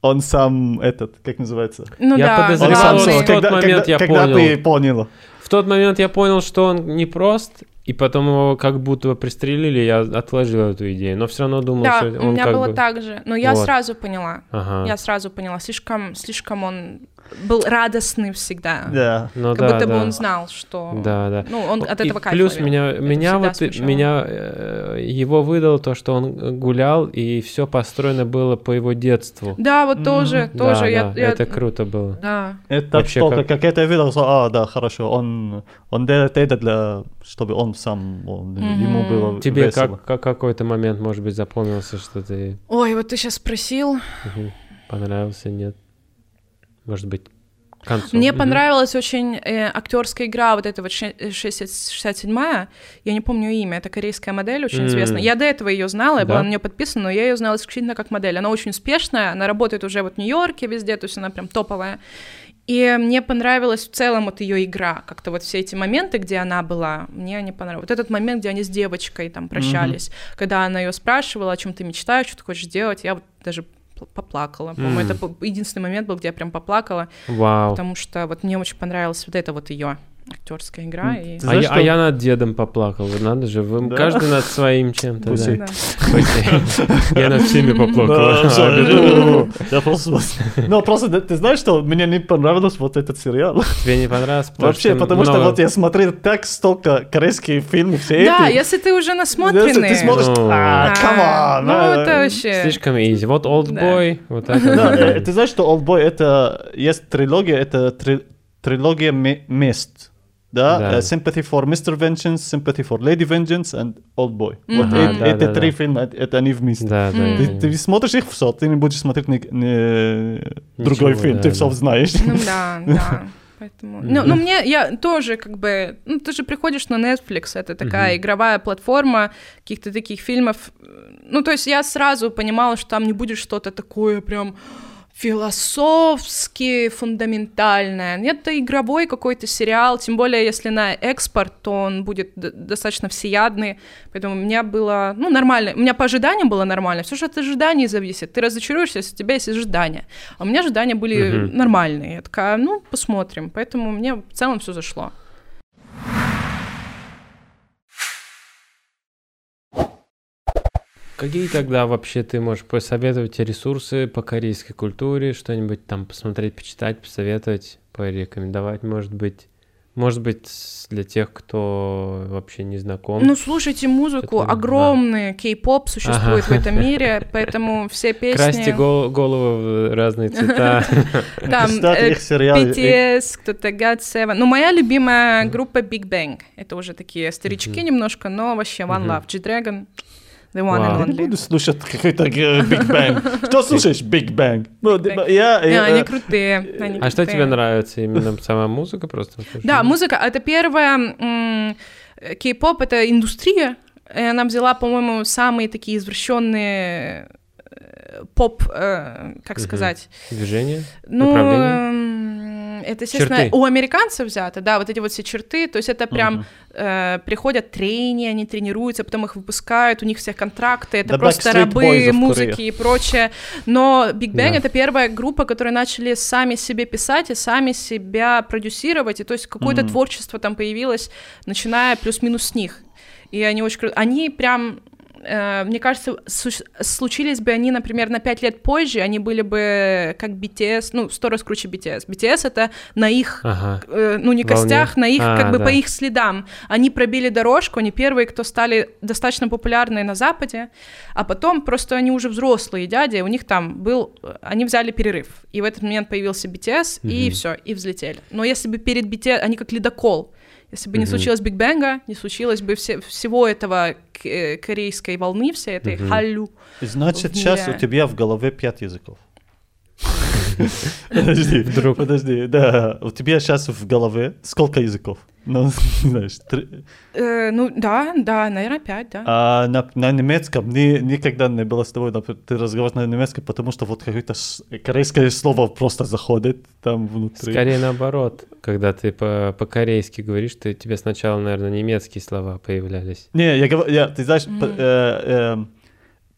он сам этот, как называется? Ну Я да, подозревал, сам что в тот момент я когда понял. ты понял. В тот момент я понял, что он непрост, и потом его как будто бы пристрелили, я отложил эту идею, но все равно думал, Да, что у он меня как было бы... так же. Но я Вот. сразу поняла. Ага. Я сразу поняла. Слишком, слишком он был радостный всегда. Да. Ну Как да, будто бы да. он знал, что... Да, да. Ну, он от И этого кайф плюс ловил. меня, Это меня вот смущало. меня э, его выдало то, что он гулял и все построено было по его детству. Да, вот тоже, Да, тоже. да, я, я- это круто было. Да. Это Вообще только как- как... это я видел, что, а, да, хорошо, он, он делает это для, чтобы он сам, он- ему было Тебе весело. как, как какой-то момент, может быть, запомнился, что ты Ой, вот ты сейчас спросил. мгм, понравился, нет? Может быть, к концу. Мне Мгм. понравилась очень э, актерская игра, вот эта вот ше- э, 67-я, я не помню имя, это корейская модель, очень М. известная. Я до этого ее знала, я Да? была на нее подписана, но я ее знала исключительно как модель. Она очень успешная, она работает уже вот в Нью-Йорке везде, то есть она прям топовая. И мне понравилась в целом вот ее игра, как-то вот все эти моменты, где она была, мне они понравились. Вот этот момент, где они с девочкой там прощались, когда она ее спрашивала, о чем ты мечтаешь, что ты хочешь сделать, я вот даже поплакала. По-моему, это единственный момент был, где я прям поплакала. Вау. Потому что вот мне очень понравилась вот эта вот ее актерская игра. М, И... А я, а я над дедом поплакал. Вот Надо же, вы Да. каждый над своим чем-то. Да. Я над всеми поплакал. Ну, Я просто... Ну, просто ты- знаешь, что мне не понравился вот этот сериал? Тебе не понравилось? Вообще, потому что вот я смотрел так столько корейские фильмы, все Да, если ты уже насмотренный. ты смотришь, Ну. а, А. Ну, а, это вообще... Слишком easy. Вот Oldboy, вот это. Да, да. э, ты знаешь, что Oldboy это есть трилогия, это три- трилогия ме- мест. Да, Да. Э, Sympathy for Mr. Vengeance, Sympathy for Lady Vengeance and Oldboy. Вот Ага, э- да, эти да, три да. фильма, это- это они вместе. Да, да. Ты, да. ты смотришь их все, ты не будешь смотреть ни- ни- другой Ничего, фильм, да, ты да. все знаешь. Ну да, да. Поэтому... Ну, ну, мне, я тоже как бы... Ну, ты же приходишь на Netflix, это такая игровая платформа каких-то таких фильмов. Ну, то есть я сразу понимала, что там не будет что-то такое прям философски фундаментальное. Нет, это игровой какой-то сериал, тем более, если на экспорт, то он будет достаточно всеядный, поэтому у меня было, ну, нормально, у меня по ожиданиям было нормально, все же от ожиданий зависит, ты разочаруешься, если у тебя есть ожидания, а у меня ожидания были Мгм. нормальные, я такая, ну, посмотрим, поэтому мне в целом все зашло. Какие тогда вообще ты можешь посоветовать ресурсы по корейской культуре, что-нибудь там посмотреть, почитать, посоветовать, порекомендовать, может быть? Может быть, для тех, кто вообще не знаком. Ну, слушайте музыку, да. огромный кей-поп существует Ага. в этом мире, поэтому все песни... Красьте гол- голову в разные цвета. Там Кстати, э. BTS, кто-то God Seven. Ну, моя любимая группа Big Bang. Это уже такие старички немножко, но вообще One. Love, G-Dragon, The One. Я and не Only. буду слушать какой-то э, Big Bang. Что слушаешь Big Bang? Ну, Bang. Я... Не, я, они э, крутые. они А что тебе нравится? Именно сама музыка просто? Да, музыка — это первая... Кей-поп — это индустрия. И она взяла, по-моему, самые такие извращенные э, поп, э, как сказать, Движение? Ну, это, естественно, Черты. у американцев взято, да, вот эти вот все черты, то есть это прям Мгм. э, приходят трения, они тренируются, потом их выпускают, у них всех контракты, это The просто рабы музыки и прочее. Но Big Bang Да. это первая группа, которые начали сами себе писать и сами себя продюсировать, и то есть какое-то Мгм. творчество там появилось, начиная плюс-минус с них. И они очень круто. Они прям мне кажется, случились бы они, например, на пять лет позже, они были бы как BTS, ну, сто раз круче BTS. BTS — это на их Ага. э, ну, не Волне. костях, на их, А, как бы да. по их следам. Они пробили дорожку, они первые, кто стали достаточно популярны на Западе, а потом просто они уже взрослые дяди, у них там был, они взяли перерыв, и в этот момент появился BTS, и Мгм. все, и взлетели. Но если бы перед BTS, они как ледокол, если бы не случилось Биг Бенга, не случилось бы все, всего этого э, корейской волны, всей этой халю. Значит, сейчас у тебя в голове пять языков. Подожди, Вдруг. подожди, да, у тебя сейчас в голове сколько языков? Ну, знаешь, три- Э, ну да, да, наверное, пять, да. а на, на немецком ни- никогда не было с тобой, например, ты разговариваешь на немецком, потому что вот какое-то с- корейское слово просто заходит там внутри. Скорее наоборот. Когда ты по- по-корейски говоришь, ты, тебе сначала, наверное, немецкие слова появлялись. Не, я говорю, я, ты знаешь, п- э, эм,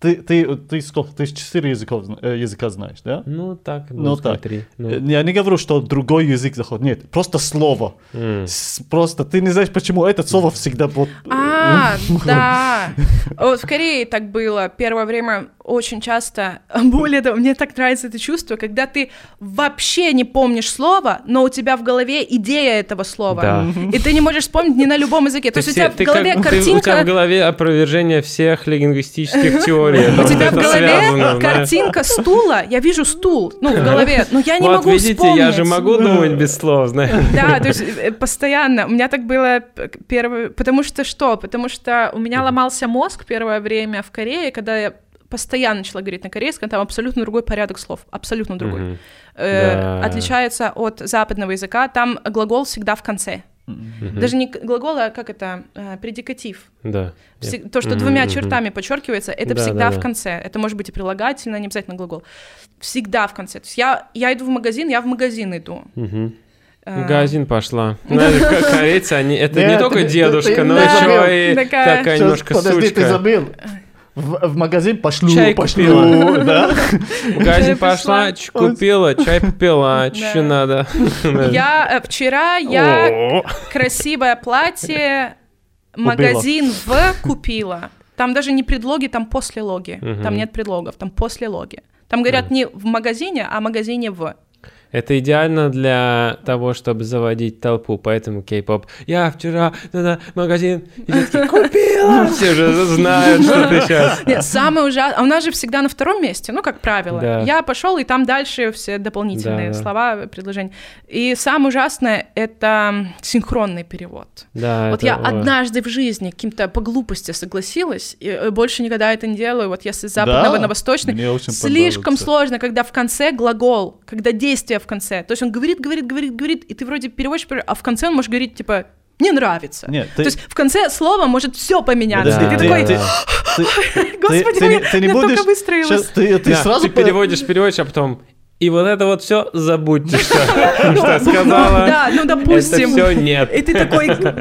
ты, ты, ты сколько, ты четыре языков, э, языка знаешь, да? Ну, так, Ну, так. смотри. Ну, Э, Я не говорю, что другой язык заходит, нет, просто слово. м. С- Просто ты не знаешь, почему это слово всегда вот... А, да. Вот в Корее так было первое время очень часто. Более того, мне так нравится это чувство, когда ты вообще не помнишь слово, но у тебя в голове идея этого слова. Да. И ты не можешь вспомнить ни на любом языке. То есть у тебя в голове как- ты- у тебя в картинка... голове опровержение всех лингвистических теорий. У тебя в голове картинка стула, я вижу стул, ну, в голове, но я не могу видите, вспомнить. я же могу думать без слов, знаешь. Да, то есть э, постоянно. У меня так было первое... Потому что что? Потому что у меня ломался мозг первое время в Корее, когда я постоянно начала говорить на корейском, там абсолютно другой порядок слов, абсолютно другой. Э, Да. Отличается от западного языка, там глагол всегда в конце. Мгм. Даже не глагол, а как это? Э, Предикатив. Да. Всег- То, что Мгм, двумя чертами подчеркивается, это Да, всегда да, в да. конце. Это может быть и прилагательное, не обязательно глагол. Всегда в конце. То есть я, я иду в магазин, я в магазин иду. В магазин пошла. Как корейцы, они, это не только дедушка, но еще и такая- немножко подожди, ты сучка. забыл. В, в магазин пошлю, Чай пошлю. купила. Да? В магазин Чай пошла, ч- купила, чай попила, что Да. надо. Я э, вчера я красивое платье магазин в купила. Там даже не предлоги, там послелоги. Там нет предлогов, там послелоги. Там говорят не в магазине, а магазине в. Это идеально для того, чтобы заводить толпу, поэтому кей-поп. Я вчера на магазин, и купила! Все же знают, что ты сейчас. Нет, самое ужасное. А у нас же всегда на втором месте, ну, как правило. Да. Я пошел, и там дальше все дополнительные Да, да. слова, предложения. И самое ужасное это синхронный перевод. Да, Вот это- я ой. однажды в жизни каким-то по глупости согласилась, и э, больше никогда это не делаю. Вот если с западного Да? на восточный, Мне очень слишком сложно, когда в конце глагол, когда действие в конце. То есть он говорит, говорит, говорит, говорит, и ты вроде переводишь, а в конце он может говорить типа не нравится. Нет, То ты- есть в конце слова может все поменяться. Да, ты да, такой, да. Ты- господи, ты я- ты не будешь- выстроилась. щас ты ты Да, сразу ты по- переводишь, переводишь, а потом... И вот это вот все забудьте, что, что я сказала. Да, ну допустим. Это все нет. И ты такой, бля,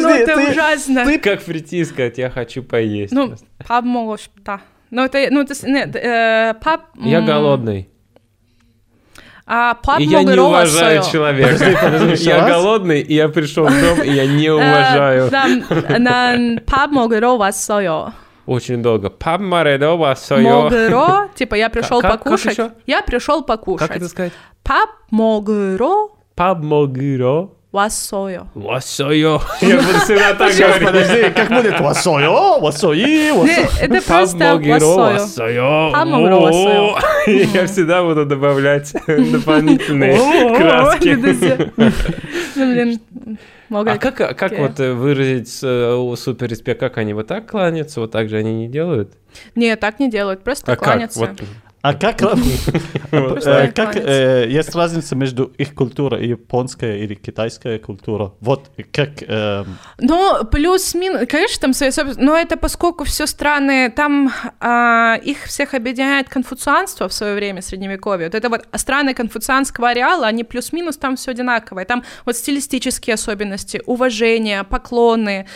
ну это ты- ужасно. Ты как прийти и сказать, я хочу поесть. Ну, пап можешь, да. Ну, это, ну, это, нет, э, пап... Я голодный. А пап и я не уважаю свою. человека. Подожди, подожди, я голодный, и я пришел в дом, и я не э, уважаю. Нам пап могеро вас свое. Очень долго. Пап моредо вас свое. Могеро, типа я пришел покушать. Я пришел покушать. Как это сказать? Пап могеро. Пап могеро. Васойо. Васойо. Я буду всегда так говорить. Подожди, как будет? Васойо, васои, васойо. Это просто васойо. Хамогро васойо. Я всегда буду добавлять дополнительные краски. Ну, блин, а как, как вот э, выразить э, супер респект, как они вот так кланяются, вот так же они не делают? Не, так не делают, просто а кланяются. А как, Вот. э, как э, есть разница между их культурой и японская или китайская культура? Вот как... Ну, плюс-минус, конечно, там свои но это поскольку все страны, там а, их всех объединяет конфуцианство в свое время, средневековье. Вот это вот страны конфуцианского ареала, они плюс-минус там все одинаковое. Там вот стилистические особенности, уважение, поклоны,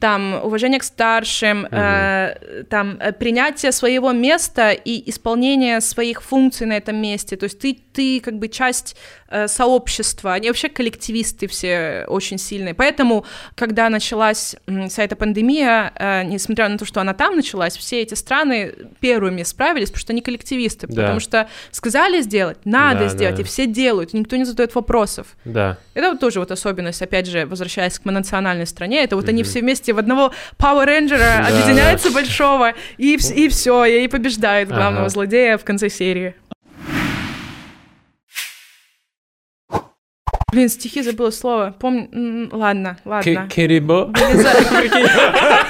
там уважение к старшим, э, там э, принятие своего места и исполнение своих функций на этом месте. То есть ты, ты как бы часть э, сообщества. Они вообще коллективисты все очень сильные. Поэтому, когда началась вся эта пандемия, э, несмотря на то, что она там началась, все эти страны первыми справились, потому что они коллективисты. Да. Потому что сказали сделать, надо Да, сделать, да. и все делают, и никто не задает вопросов. Да. Это вот тоже вот особенность, опять же, возвращаясь к национальной стране, это вот они все вместе в одного Power Ranger Да, объединяются большого, и, вс- и все, и побеждают главного Ага. злодея в конце серии. Блин, стихи забыла слово. Помню. Ладно, ладно. Прикинь.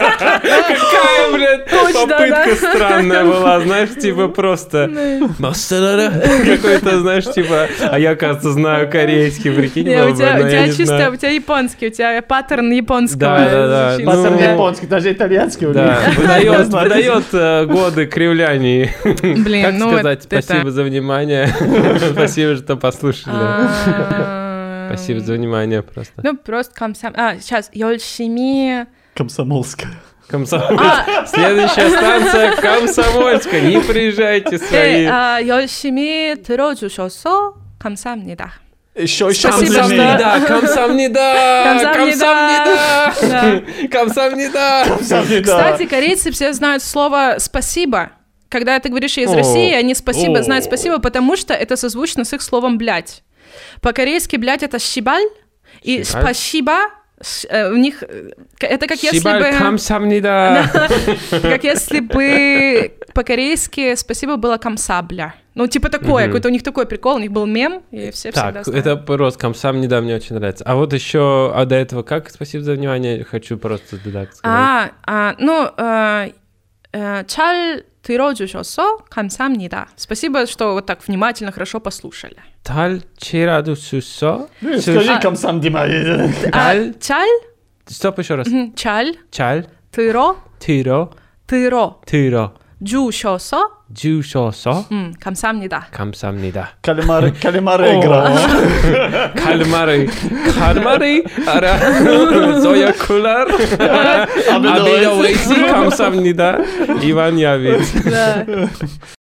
Какая, блядь, попытка странная была, знаешь, типа просто... Какой-то, знаешь, типа... А я, кажется, знаю корейский, прикинь, у тебя, но у я тебя не чисто, знаю. у тебя японский, у тебя паттерн японского. Да, да, да. Ну, Паттерн японский, даже итальянский у них. выдает, выдает э, годы кривляний. Блин, Как ну сказать, это- спасибо за внимание. Спасибо, что послушали. А, Спасибо за внимание просто. Ну, просто камсам... А, сейчас, 열심히... Комсомольская. Комсомольск. А, Следующая станция Комсомольска. Не приезжайте свои. 네, 아, 열심히 들어주셔서 감사합니다. Еще, еще Спасибо, сильнее. что- Комсомнида! Камсамнида! Комсомнида! Комсомнида! Комсомольская. Кстати, корейцы все знают слово «спасибо». Когда ты говоришь из О. России, они спасибо О. знают спасибо, потому что это созвучно с их словом «блядь». По-корейски «блядь» — это «щибаль», и Щибаль. «спасибо» э, у них это как если бы Комсомнида! как если бы по-корейски спасибо было камсабля. Ну, типа такое, какой-то у них такой прикол, у них был мем, и все всегда Так, знают. это просто Комсомнида мне очень нравится. А вот еще, а до этого как? Спасибо за внимание. Хочу просто сказать. А, а, ну, э, э, 잘 들어주셔서 감사합니다. Спасибо, что вот так внимательно, хорошо послушали. Таль чераду сусо. Ну, Скажи А- комсам, Дима. А, Таль. 잘, Стоп еще раз. мгм, 잘 Чаль. 들어, Тиро. 들어 Тиро. 주셔서 음, 감사합니다. 감사합니다. 칼마르 칼마르 그라. 칼마르 칼마르 알아. 소야 쿨라. 아베도 웨이시 감사합니다. 이반 야비.